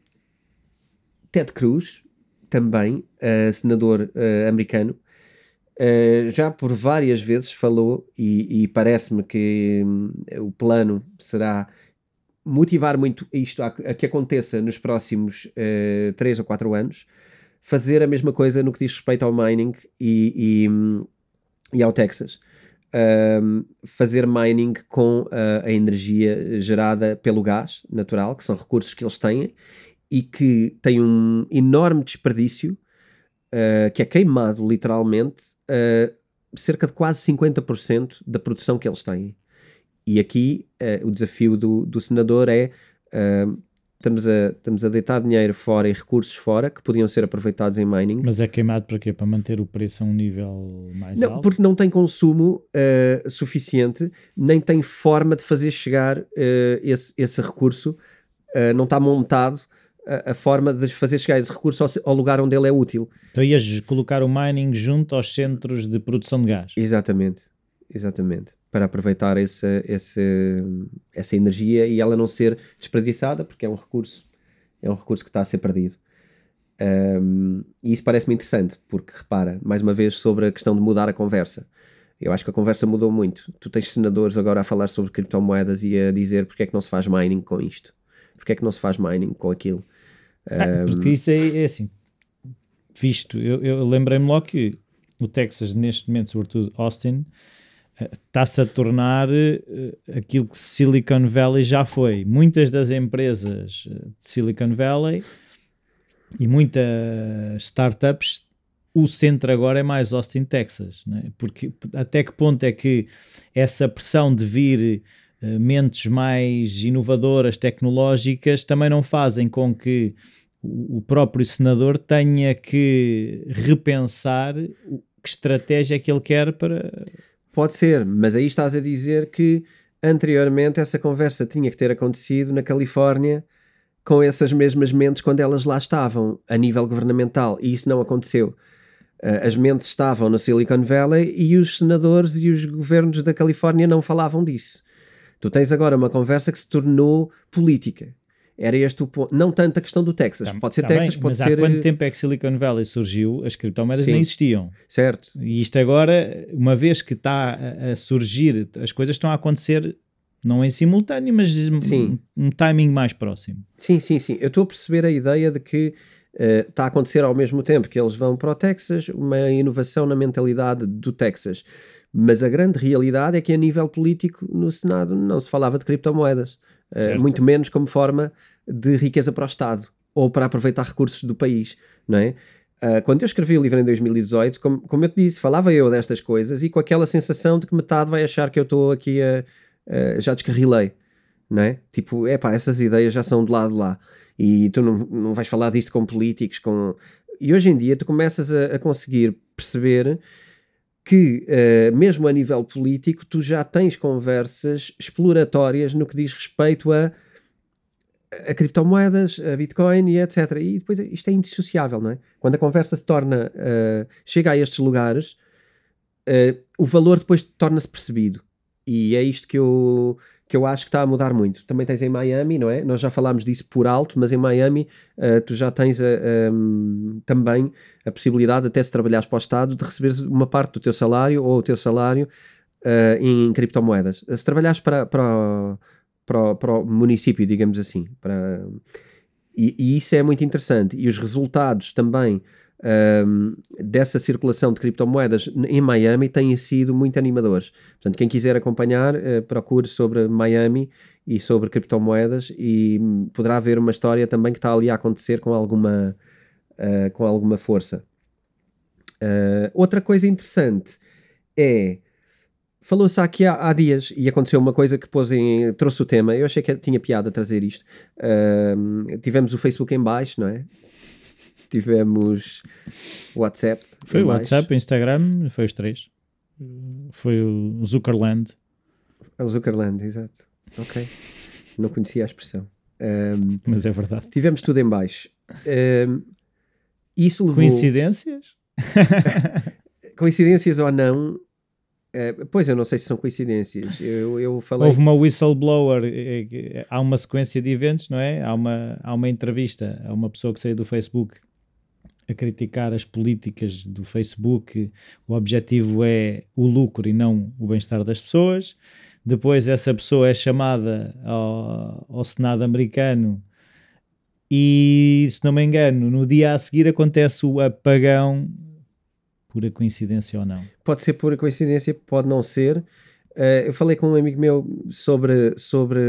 Ted Cruz, também, uh, senador uh, americano, uh, já por várias vezes falou, e, e parece-me que hum, o plano será motivar muito isto a, a que aconteça nos próximos uh, 3 ou 4 anos, fazer a mesma coisa no que diz respeito ao mining e, e, hum, e ao Texas. Um, fazer mining com a energia gerada pelo gás natural, que são recursos que eles têm e que têm um enorme desperdício, uh, que é queimado literalmente, uh, cerca de quase 50% da produção que eles têm. E aqui o desafio do, do senador é estamos a, estamos a deitar dinheiro fora e recursos fora que podiam ser aproveitados em mining. Mas é queimado para quê? Para manter o preço a um nível mais Não, alto? porque não tem consumo uh, suficiente, nem tem forma de fazer chegar uh, esse, esse recurso, uh, não está montado a, a, forma de fazer chegar esse recurso ao, ao, lugar onde ele é útil. Então ias colocar o mining junto aos centros de produção de gás? Exatamente, exatamente. Para aproveitar essa, essa, essa energia e ela não ser desperdiçada, porque é um recurso, é um recurso que está a ser perdido. Um, e isso parece-me interessante, porque repara, mais uma vez, sobre a questão de mudar a conversa. Eu acho que a conversa mudou muito. Tu tens senadores agora a falar sobre criptomoedas e a dizer porque é que não se faz mining com isto, porque é que não se faz mining com aquilo. Ah, porque isso é, é assim, visto, eu, eu lembrei-me logo que o Texas, neste momento, sobretudo Austin, está-se a tornar aquilo que Silicon Valley já foi. Muitas das empresas de Silicon Valley e muitas startups, o centro agora é mais Austin, Texas. Né? Porque até que ponto é que essa pressão de vir mentes mais inovadoras, tecnológicas, também não fazem com que o, próprio senador tenha que repensar que estratégia é que ele quer para. Pode ser, mas aí estás a dizer que anteriormente essa conversa tinha que ter acontecido na Califórnia com essas mesmas mentes quando elas lá estavam, a nível governamental, e isso não aconteceu. As mentes estavam no Silicon Valley e os senadores e os governos da Califórnia não falavam disso. Tu tens agora uma conversa que se tornou política. Era este o ponto. Não tanto a questão do Texas. Tá, pode ser tá Texas, bem, pode mas ser. Há quanto tempo é que Silicon Valley surgiu? As criptomoedas Sim. nem existiam. Certo. E isto agora, uma vez que está a, a surgir, as coisas estão a acontecer não em simultâneo, mas Sim. um, timing mais próximo. Sim, sim, sim. Eu estou a perceber a ideia de que uh, está a acontecer ao mesmo tempo que eles vão para o Texas, uma inovação na mentalidade do Texas. Mas a grande realidade é que a nível político no Senado não se falava de criptomoedas, uh, Certo. muito menos como forma de riqueza para o Estado ou para aproveitar recursos do país, não é? Uh, quando eu escrevi o livro em 2018, como, como eu te disse, falava eu destas coisas e com aquela sensação de que metade vai achar que eu estou aqui a, a- já descarrilei, não é? Tipo, é pá, essas ideias já são de lado de lá e tu não, não vais falar disto com políticos, com... E hoje em dia tu começas a, a conseguir perceber que, uh, mesmo a nível político, tu já tens conversas exploratórias no que diz respeito a, a criptomoedas, a Bitcoin e etc. E depois isto é indissociável, não é? Quando a conversa se torna, uh, chega a estes lugares, uh, o valor depois torna-se percebido. E é isto que eu, que eu acho que está a mudar muito. Também tens em Miami, não é? Nós já falámos disso por alto, mas em Miami uh, tu já tens a- um, também a possibilidade, até se trabalhares para o Estado, de receberes uma parte do teu salário ou o teu salário uh, em criptomoedas. Se trabalhares para, para, o- para, para o município, digamos assim, para... E, e isso é muito interessante. E os resultados também um, dessa circulação de criptomoedas em Miami têm sido muito animadores. Portanto, quem quiser acompanhar, eh, procure sobre Miami e sobre criptomoedas e hum, poderá ver uma história também que está ali a acontecer com alguma, eh, com alguma força. Eh, outra coisa interessante é. Falou-se aqui há, há dias e aconteceu uma coisa que pôs em, trouxe o tema. Eu achei que tinha piada trazer isto. Ahm, tivemos o Facebook em baixo, não é? Tivemos WhatsApp. Foi o. WhatsApp, Instagram, foi os três. Foi o Zuckerland. É o Zuckerland, exato. Ok. Não conhecia a expressão. Ahm, Mas é verdade. tivemos tudo em baixo. Ahm, isso levou. Coincidências? Coincidências ou não, Uh, pois, eu não sei se são coincidências. Eu, eu falei... Houve uma whistleblower, eh, há uma sequência de eventos, não é? Há uma, há uma entrevista a uma pessoa que saiu do Facebook a criticar as políticas do Facebook. O objetivo é o lucro e não o bem-estar das pessoas. Depois, essa pessoa é chamada ao, ao Senado americano e, se não me engano, no dia a seguir acontece o apagão pura coincidência ou não? Pode ser pura coincidência, pode não ser. Uh, eu falei com um amigo meu sobre, sobre,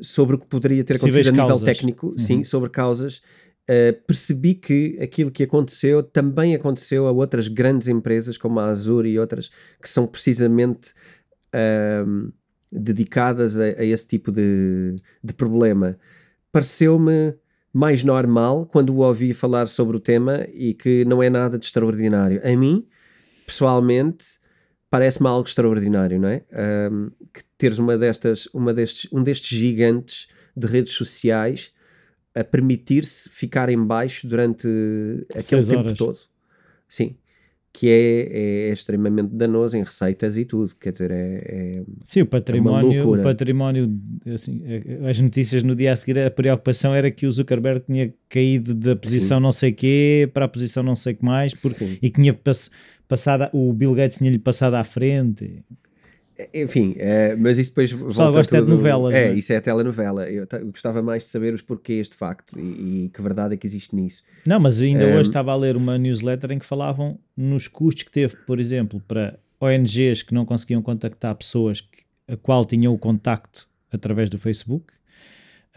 sobre o que poderia ter acontecido a nível técnico, uhum. sim, sobre causas. Uh, percebi que aquilo que aconteceu também aconteceu a outras grandes empresas como a Azure e outras que são precisamente uh, dedicadas a, a, esse tipo de, de problema. Pareceu-me mais normal quando o ouvi falar sobre o tema e que não é nada de extraordinário. A mim, pessoalmente, parece-me algo extraordinário, não é? Um, que teres uma destas, uma destes, um destes gigantes de redes sociais a permitir-se ficar em baixo durante aquele tempo horas. todo. Sim que é, é, extremamente danoso em receitas e tudo, quer dizer, é, é Sim, o património, o património assim, é, as notícias no dia a seguir, a preocupação era que o Zuckerberg tinha caído da posição Sim. não sei quê para a posição não sei que mais, porque, e que tinha pass, passado, o Bill Gates tinha-lhe passado à frente. Enfim, é, mas isso depois volta Só gosta tudo... de novelas. É, é, isso é a telenovela. Eu, eu gostava mais de saber os porquês de facto e, e, que verdade é que existe nisso. Não, mas ainda um... hoje estava a ler uma newsletter em que falavam nos custos que teve, por exemplo, para ONGs que não conseguiam contactar pessoas que, a qual tinham o contacto através do Facebook,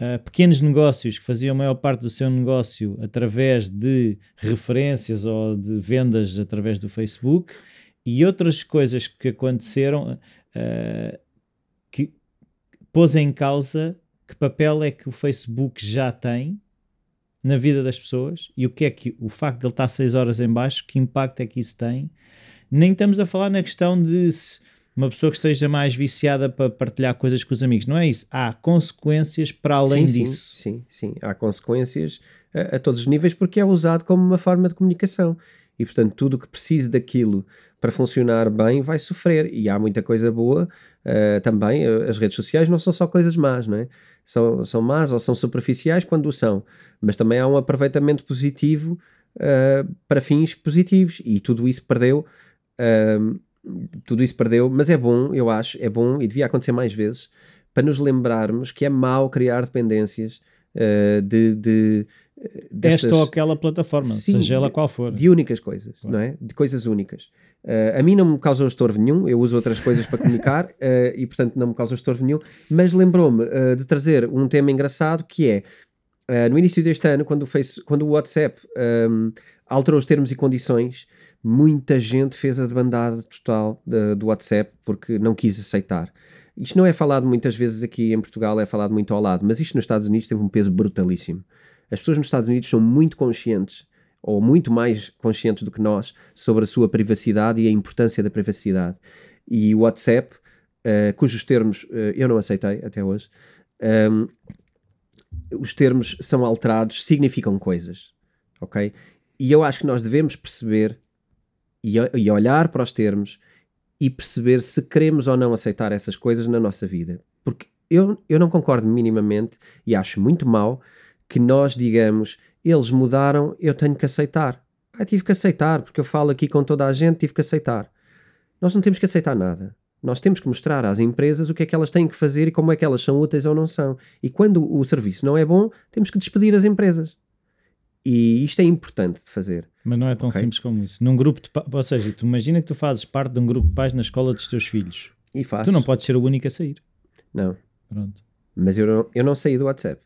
uh, pequenos negócios que faziam a maior parte do seu negócio através de referências ou de vendas através do Facebook e outras coisas que aconteceram uh, que pôs em causa que papel é que o Facebook já tem na vida das pessoas e o que é que o facto de ele estar 6 horas em baixo, que impacto é que isso tem. Nem estamos a falar na questão de uma pessoa que esteja mais viciada para partilhar coisas com os amigos, não é isso. Há consequências para além sim, disso. Sim, sim, sim. Há consequências a, a, todos os níveis porque é usado como uma forma de comunicação e, portanto, tudo o que precise daquilo para funcionar bem vai sofrer. E há muita coisa boa uh, também. Eh, as redes sociais não são só coisas más, não é? São, são más ou são superficiais quando o são, mas também há um aproveitamento positivo uh, para fins positivos e tudo isso perdeu. Uh, tudo isso perdeu, mas é bom, eu acho, é bom e devia acontecer mais vezes para nos lembrarmos que é mau criar dependências de, de destas, esta ou aquela plataforma, sim, seja ela qual for. De únicas coisas, claro. não é? De coisas únicas. Uh, a mim não me causou estorvo nenhum, eu uso outras coisas para comunicar uh, e, portanto, não me causou estorvo nenhum, mas lembrou-me uh, de trazer um tema engraçado que é no início deste ano, quando o, face, quando o WhatsApp um, alterou os termos e condições, muita gente fez a debandada total de, do WhatsApp porque não quis aceitar. Isto não é falado muitas vezes aqui em Portugal, é falado muito ao lado, mas isto nos Estados Unidos teve um peso brutalíssimo. As pessoas nos Estados Unidos são muito conscientes, ou muito mais conscientes do que nós, sobre a sua privacidade e a importância da privacidade. E o WhatsApp, uh, cujos termos uh, eu não aceitei até hoje, um, ehm, os termos são alterados, significam coisas, ok? E eu acho que nós devemos perceber e, e olhar para os termos e perceber se queremos ou não aceitar essas coisas na nossa vida. Porque eu, eu não concordo minimamente e acho muito mal que nós digamos, eles mudaram, eu tenho que aceitar. Ah, tive que aceitar, porque eu falo aqui com toda a gente, tive que aceitar. Nós não temos que aceitar nada. Nós temos que mostrar às empresas o que é que elas têm que fazer e como é que elas são úteis ou não são. E quando o serviço não é bom, temos que despedir as empresas. E isto é importante de fazer. Mas não é tão okay? simples como isso. Num grupo de ou seja, tu imagina que tu fazes parte de um grupo de pais na escola dos teus filhos. E faço. Tu não podes ser o único a sair. Não. Pronto. Mas eu não, eu não saí do WhatsApp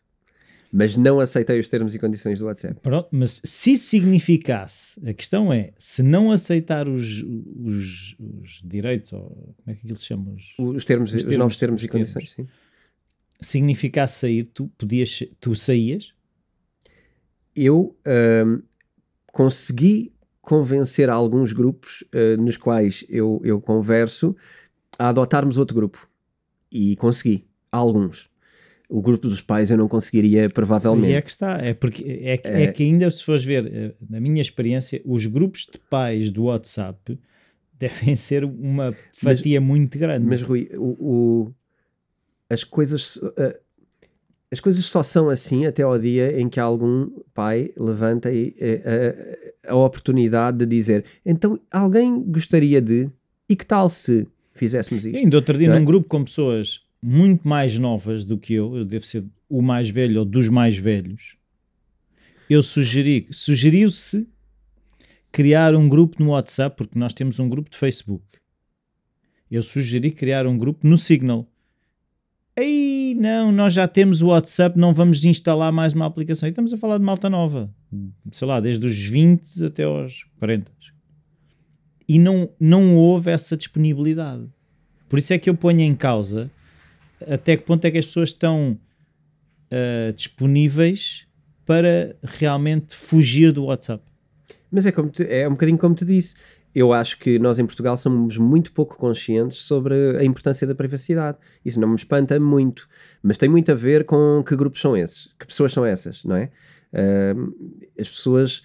mas não aceitei os termos e condições do WhatsApp. Pronto, mas se significasse, a questão é, se não aceitar os, os, os direitos, ou como é que eles chamam? Os, os, termos, os, termos, os novos termos e condições, sim. Significasse sair, tu, podias, tu saías? Eu hum, consegui convencer alguns grupos uh, nos quais eu, eu converso a adotarmos outro grupo. E consegui. Alguns o grupo dos pais eu não conseguiria provavelmente. E é que está, é porque é que, é... é que ainda se fores ver, eh, na minha experiência, os grupos de pais do WhatsApp devem ser uma fatia mas, muito grande. Mas, Rui, o, o as coisas. Uh, as coisas só são assim até ao dia em que algum pai levanta e, a, a, a oportunidade de dizer então alguém gostaria de e que tal se fizéssemos isto? Ainda outro dia, é? num grupo com pessoas muito mais novas do que eu, eu devo ser o mais velho ou dos mais velhos, eu sugeri, sugeriu-se criar um grupo no WhatsApp, porque nós temos um grupo de Facebook. Eu sugeri criar um grupo no Signal. Ei, não, nós já temos o WhatsApp, não vamos instalar mais uma aplicação. E estamos a falar de malta nova, sei lá, desde os 20 até aos 40. E não, não houve essa disponibilidade. Por isso é que eu ponho em causa até que ponto é que as pessoas estão uh, disponíveis para realmente fugir do WhatsApp. Mas é, como te, é um bocadinho como te disse. Eu acho que nós em Portugal somos muito pouco conscientes sobre a importância da privacidade. Isso não me espanta muito. Mas tem muito a ver com que grupos são esses, que pessoas são essas, não é? Uh, as pessoas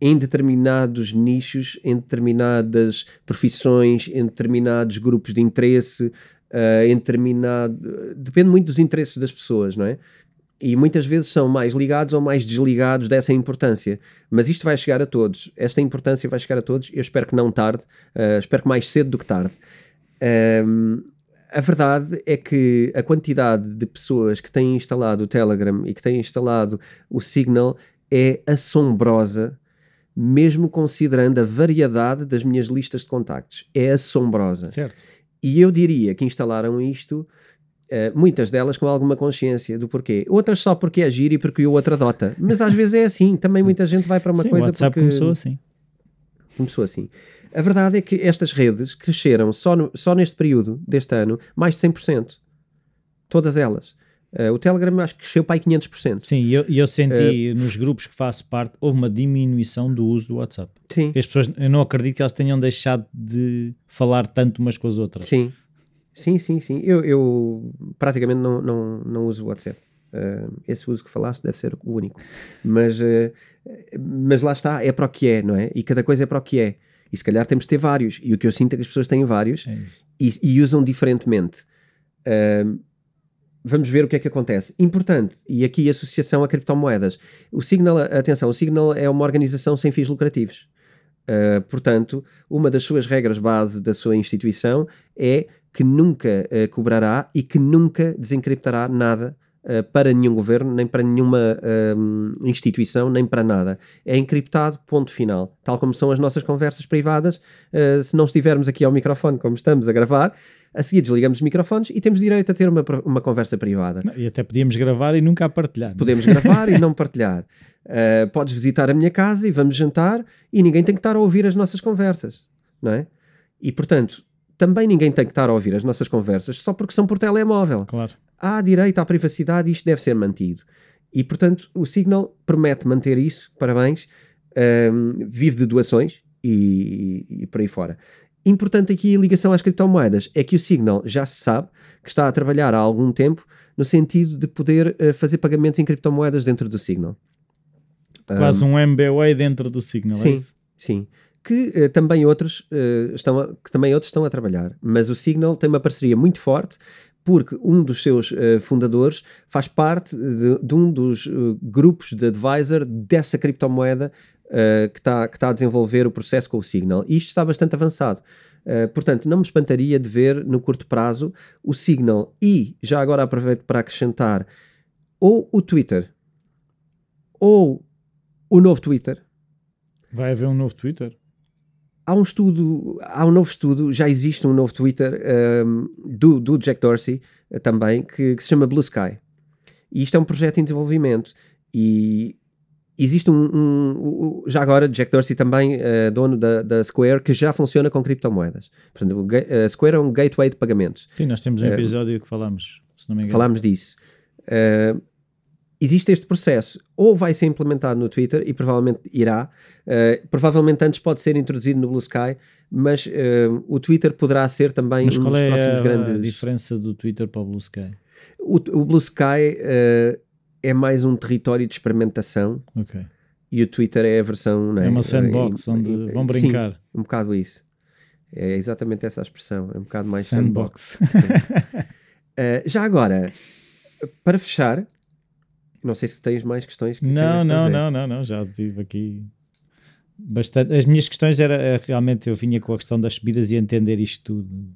em determinados nichos, em determinadas profissões, em determinados grupos de interesse, uh, em determinado. Depende muito dos interesses das pessoas, não é? e muitas vezes são mais ligados ou mais desligados dessa importância. Mas isto vai chegar a todos. Esta importância vai chegar a todos. Eu espero que não tarde. Uh, espero que mais cedo do que tarde. Um, a verdade é que a quantidade de pessoas que têm instalado o Telegram e que têm instalado o Signal é assombrosa, mesmo considerando a variedade das minhas listas de contactos. É assombrosa. Certo. E eu diria que instalaram isto Uh, muitas delas com alguma consciência do porquê. Outras só porque é giro e porque o outro adota. Mas às vezes é assim. Também Sim. muita gente vai para uma Sim, coisa o WhatsApp porque... começou assim. Começou assim. A verdade é que estas redes cresceram só, no, só neste período deste ano mais de 100%. Todas elas. Uh, o Telegram acho que cresceu para aí 500%. Sim, e eu, eu senti uh, nos grupos que faço parte, houve uma diminuição do uso do WhatsApp. Sim. As pessoas, eu não acredito que elas tenham deixado de falar tanto umas com as outras. Sim, Sim, sim, sim. Eu, eu praticamente não, não, não uso o WhatsApp. Uh, esse uso que falaste deve ser o único. Mas, mas lá está, é para o que é, não é? E cada coisa é para o que é. E se calhar temos de ter vários. E o que eu sinto é que as pessoas têm vários é e, e, usam diferentemente. Uh, vamos ver o que é que acontece. Importante, e aqui associação a criptomoedas. O Signal, atenção, o Signal é uma organização sem fins lucrativos. Uh, portanto, uma das suas regras base da sua instituição é que nunca uh, cobrará e que nunca desencriptará nada uh, para nenhum governo, nem para nenhuma instituição, nem para nada. É encriptado, ponto final. Tal como são as nossas conversas privadas, se não estivermos aqui ao microfone como estamos a gravar, a seguir desligamos os microfones e temos direito a ter uma, uma conversa privada. E até podíamos gravar e nunca a partilhar. Não? Podemos gravar e não partilhar. Uh, podes visitar a minha casa e vamos jantar e ninguém tem que estar a ouvir as nossas conversas, não é? E portanto, também ninguém tem que estar a ouvir as nossas conversas só porque são por telemóvel. Claro. Há direito à privacidade e isto deve ser mantido. E, portanto, o Signal promete manter isso, parabéns, um, vive de doações e, e, e por aí fora. Importante aqui a ligação às criptomoedas é que o Signal já se sabe que está a trabalhar há algum tempo no sentido de poder uh, fazer pagamentos em criptomoedas dentro do Signal. Quase um, um MBWay dentro do Signal, é sim, é Sim, que uh, também outros uh, estão a, que também outros estão a trabalhar. Mas o Signal tem uma parceria muito forte porque um dos seus uh, fundadores faz parte de, de um dos grupos de advisor dessa criptomoeda que está que tá a desenvolver o processo com o Signal. E isto está bastante avançado. portanto, não me espantaria de ver no curto prazo o Signal e, já agora aproveito para acrescentar, ou o Twitter ou o novo Twitter. Vai haver um novo Twitter? há um estudo, há um novo estudo, já existe um novo Twitter um, do, do Jack Dorsey uh, também, que, que, se chama Blue Sky. E isto é um projeto em desenvolvimento. E existe um, um, um já agora, Jack Dorsey também, uh, dono da, da, Square, que já funciona com criptomoedas. Portanto, o a Square é um gateway de pagamentos. Sim, nós temos um episódio uh, que falamos, se não me engano. Falámos disso. Uh, existe este processo, ou vai ser implementado no Twitter, e provavelmente irá, uh, provavelmente antes pode ser introduzido no Blue Sky, mas o Twitter poderá ser também mas um dos é próximos a, grandes... a diferença do Twitter para o Blue Sky? O, o Blue Sky é mais um território de experimentação, okay. e o Twitter é a versão... É? é uma sandbox onde vão brincar. Sim, um bocado isso. É exatamente essa a expressão. É um bocado mais Sandbox. sandbox. Uh, já agora, para fechar, não sei se tens mais questões que Não, não, não, não, não, já tive aqui bastante. As minhas questões era é, realmente eu vinha com a questão das subidas e entender isto tudo.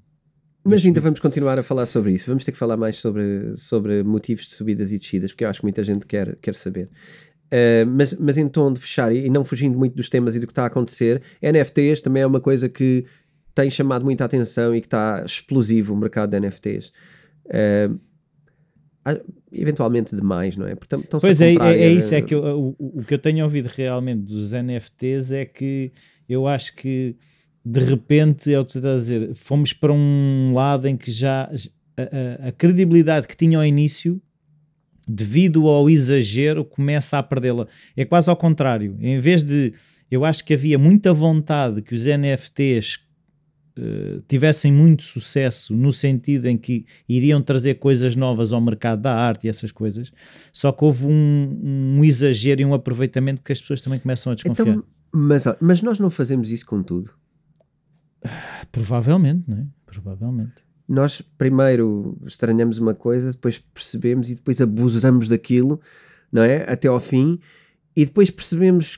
Mas ainda vamos continuar a falar sobre isso. Vamos ter que falar mais sobre, sobre motivos de subidas e descidas, porque eu acho que muita gente quer, quer saber. Uh, mas, mas em tom de fechar e não fugindo muito dos temas e do que está a acontecer, NFTs também é uma coisa que tem chamado muita atenção e que está explosivo o mercado de NFTs. Uh, ah, eventualmente demais, não é? Pois é, comprar, é, é eh, isso, é que eu- o, o que eu tenho ouvido realmente dos NFTs é que eu acho que de repente é o que tu estás a dizer, fomos para um lado em que já a, a- a credibilidade que tinha ao início, devido ao exagero, começa a perdê-la. É quase ao contrário, em vez de eu acho que havia muita vontade que os NFTs eh, tivessem muito sucesso no sentido em que iriam trazer coisas novas ao mercado da arte e essas coisas, só que houve um, um exagero e um aproveitamento que as pessoas também começam a desconfiar. Então, mas, mas nós não fazemos isso com tudo. Provavelmente, não é? Provavelmente. Nós primeiro estranhamos uma coisa, depois percebemos e depois abusamos daquilo, não é? Até ao fim, e depois percebemos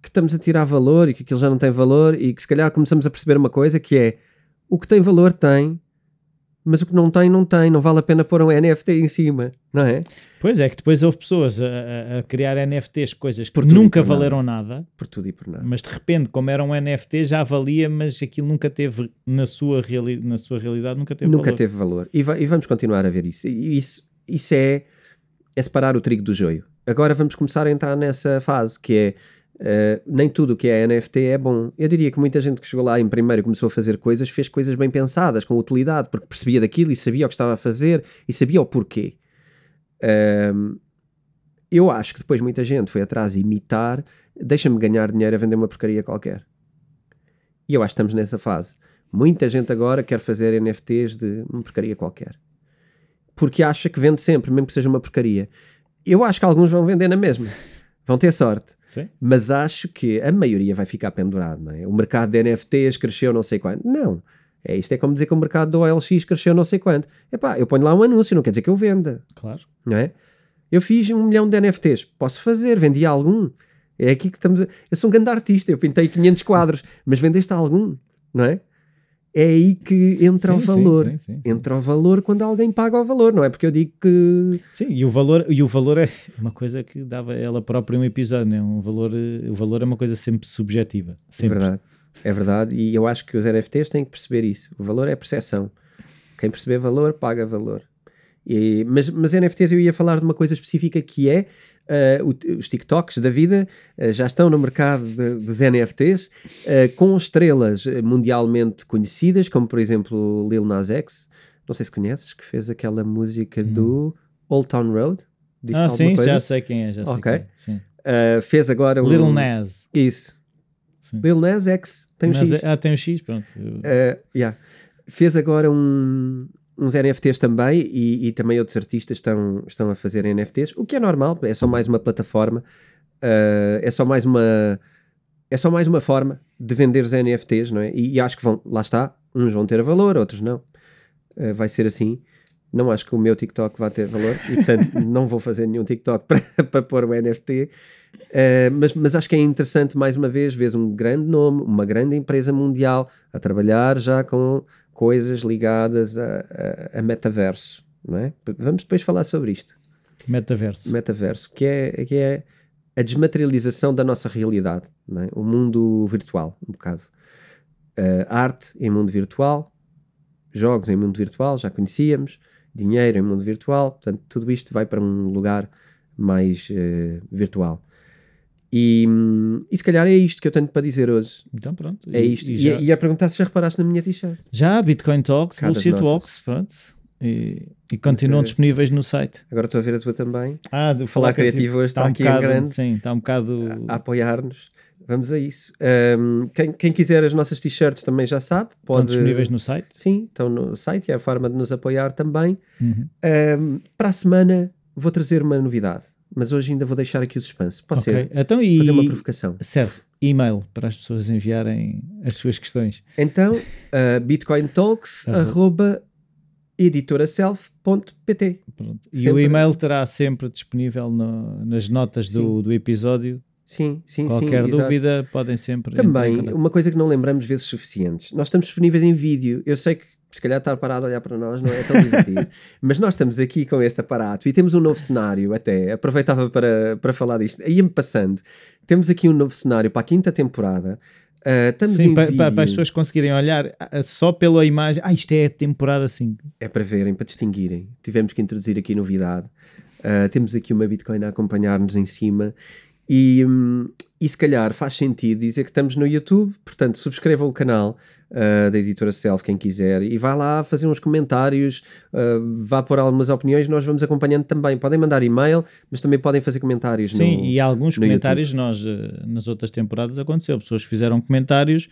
que estamos a tirar valor e que aquilo já não tem valor e que se calhar começamos a perceber uma coisa que é o que tem valor tem, mas o que não tem, não tem, não vale a pena pôr um NFT em cima, não é? Pois é, que depois houve pessoas a, a- criar NFTs, coisas que nunca por nada. valeram nada, Por tudo e por nada. mas de repente, como era um NFT, já valia, mas aquilo nunca teve, na sua, reali na sua realidade, nunca teve Nunca valor. teve valor. E, va- e vamos continuar a ver isso. E isso, isso é, é separar o trigo do joio. Agora vamos começar a entrar nessa fase que é eh, nem tudo o que é NFT é bom. Eu diria que muita gente que chegou lá em primeiro e começou a fazer coisas fez coisas bem pensadas, com utilidade, porque percebia daquilo e sabia o que estava a fazer e sabia o porquê. Ahm, eu acho que depois muita gente foi atrás imitar, deixa-me ganhar dinheiro a vender uma porcaria qualquer. E eu acho que estamos nessa fase. Muita gente agora quer fazer NFTs de uma porcaria qualquer. Porque acha que vende sempre, mesmo que seja uma porcaria. Eu acho que alguns vão vender na mesma. Vão ter sorte. Sim? Mas acho que a maioria vai ficar pendurado, não é? O mercado de NFTs cresceu não sei quanto. Não. É, isto é como dizer que o mercado do OLX cresceu não sei quanto. Epá, eu ponho lá um anúncio, não quer dizer que eu venda Claro. não é? Eu fiz um milhão de NFTs, posso fazer, vendi algum. É aqui que estamos. A... Eu sou um grande artista, eu pintei 500 quadros, mas vendeste algum, não é? É aí que entra Sim, o valor. sim, sim. Entra o valor quando alguém paga o valor, não é? Porque eu digo que. Sim, e o valor, e o valor é uma coisa que dava ela própria um episódio, né? um valor, o valor é uma coisa sempre subjetiva. É Sempre. verdade. É verdade. E eu acho que os NFTs têm que perceber isso. O valor é percepção. Quem perceber valor, paga valor. E- mas, mas NFTs eu ia falar de uma coisa específica que é o- os TikToks da vida eh, já estão no mercado de- dos NFTs eh, com estrelas mundialmente conhecidas, como por exemplo Lil Nas X, não sei se conheces, que fez aquela música do Old Town Road. Ah, sim, coisa? já sei quem é, já sei quem é. Fez agora um... Little Nas. Isso. Sim. Lil Nas X, tem um Nas X. é- Ah, tem um X, pronto. Eu- Uh, yeah. Fez agora um- uns NFTs também e, e também outros artistas estão, estão a fazer NFTs, o que é normal, é só mais uma plataforma, uh, é só mais uma é só mais uma forma de vender os NFTs, não é? E, e acho que vão, lá está, uns vão ter valor, outros não. Uh, vai ser assim. Não acho que o meu TikTok vá ter valor e, portanto, não vou fazer nenhum TikTok para, para pôr o NFT. Uh, mas, mas acho que é interessante, mais uma vez, vês um grande nome, uma grande empresa mundial a trabalhar já com coisas ligadas a, a, a metaverso, não é? Vamos depois falar sobre isto, Metaverso. metaverso, que é, que é a desmaterialização da nossa realidade, é? O mundo virtual, um bocado. Uh, arte em mundo virtual, jogos em mundo virtual, já conhecíamos, dinheiro em mundo virtual, portanto, tudo isto vai para um lugar mais eh, virtual. E, e se calhar é isto que eu tenho para dizer hoje. Então pronto. É isto. E, E, já, e a perguntar se já reparaste na minha t-shirt. já Bitcoin Talks, Cada Bullshit. Walks, pronto. E, e continuam ver. disponíveis no site. Agora estou a ver a tua também. Ah, de Falar Criativo hoje está um aqui em bocado, grande. Sim, está um bocado. a apoiar-nos. Vamos a isso. Um, quem, quem quiser as nossas t-shirts também já sabe. estão Pode... disponíveis no site. Sim, estão no site e é a forma de nos apoiar também. Uhum. Um, para a semana vou trazer uma novidade, mas hoje ainda vou deixar aqui o suspense. Pode Ok. ser? Então, e... Fazer uma provocação. Certo. e-mail para as pessoas enviarem as suas questões. Então, uh, bitcointalks, Uhum. arroba editoraself.pt. Pronto. E Sempre- o e-mail estará sempre disponível no- nas notas do, do episódio. Sim, sim, Qualquer sim. exato. dúvida, podem sempre. Também, uma coisa que não lembramos vezes suficientes. Nós estamos disponíveis em vídeo. Eu sei que se calhar estar parado a olhar para nós não é tão divertido. mas nós estamos aqui com este aparato e temos um novo cenário até. Aproveitava para, para falar disto. Ia-me passando. Temos aqui um novo cenário para a quinta temporada. Ah, estamos Sim, em pa- pa- vídeo. para, as pessoas conseguirem olhar ah, só pela imagem. Ah, isto é a temporada 5. É para verem, para distinguirem. Tivemos que introduzir aqui novidade. Uh, temos aqui uma Bitcoin a acompanhar-nos em cima. E, hum, e se calhar faz sentido dizer que estamos no YouTube, portanto, subscrevam o canal uh, da editora Self, quem quiser, e vá lá fazer uns comentários, uh, vá pôr algumas opiniões, nós vamos acompanhando também. Podem mandar e-mail, mas também podem fazer comentários Sim, no. e alguns comentários nós eh, nas outras temporadas aconteceu. Pessoas fizeram comentários,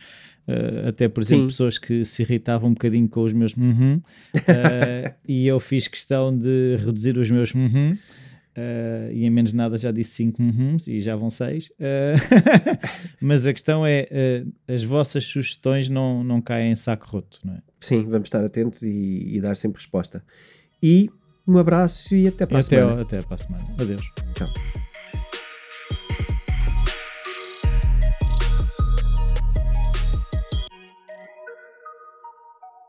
eh, até por exemplo, Sim. pessoas que se irritavam um bocadinho com os meus uhum, e eu fiz questão de reduzir os meus uhum. Eh, e em menos nada já disse 5 uhums e já vão 6 mas a questão é eh, as vossas sugestões não, não caem em saco roto não é? Sim, vamos estar atentos e, e dar sempre resposta. E um abraço e até para a até, semana. até para a semana adeus Tchau.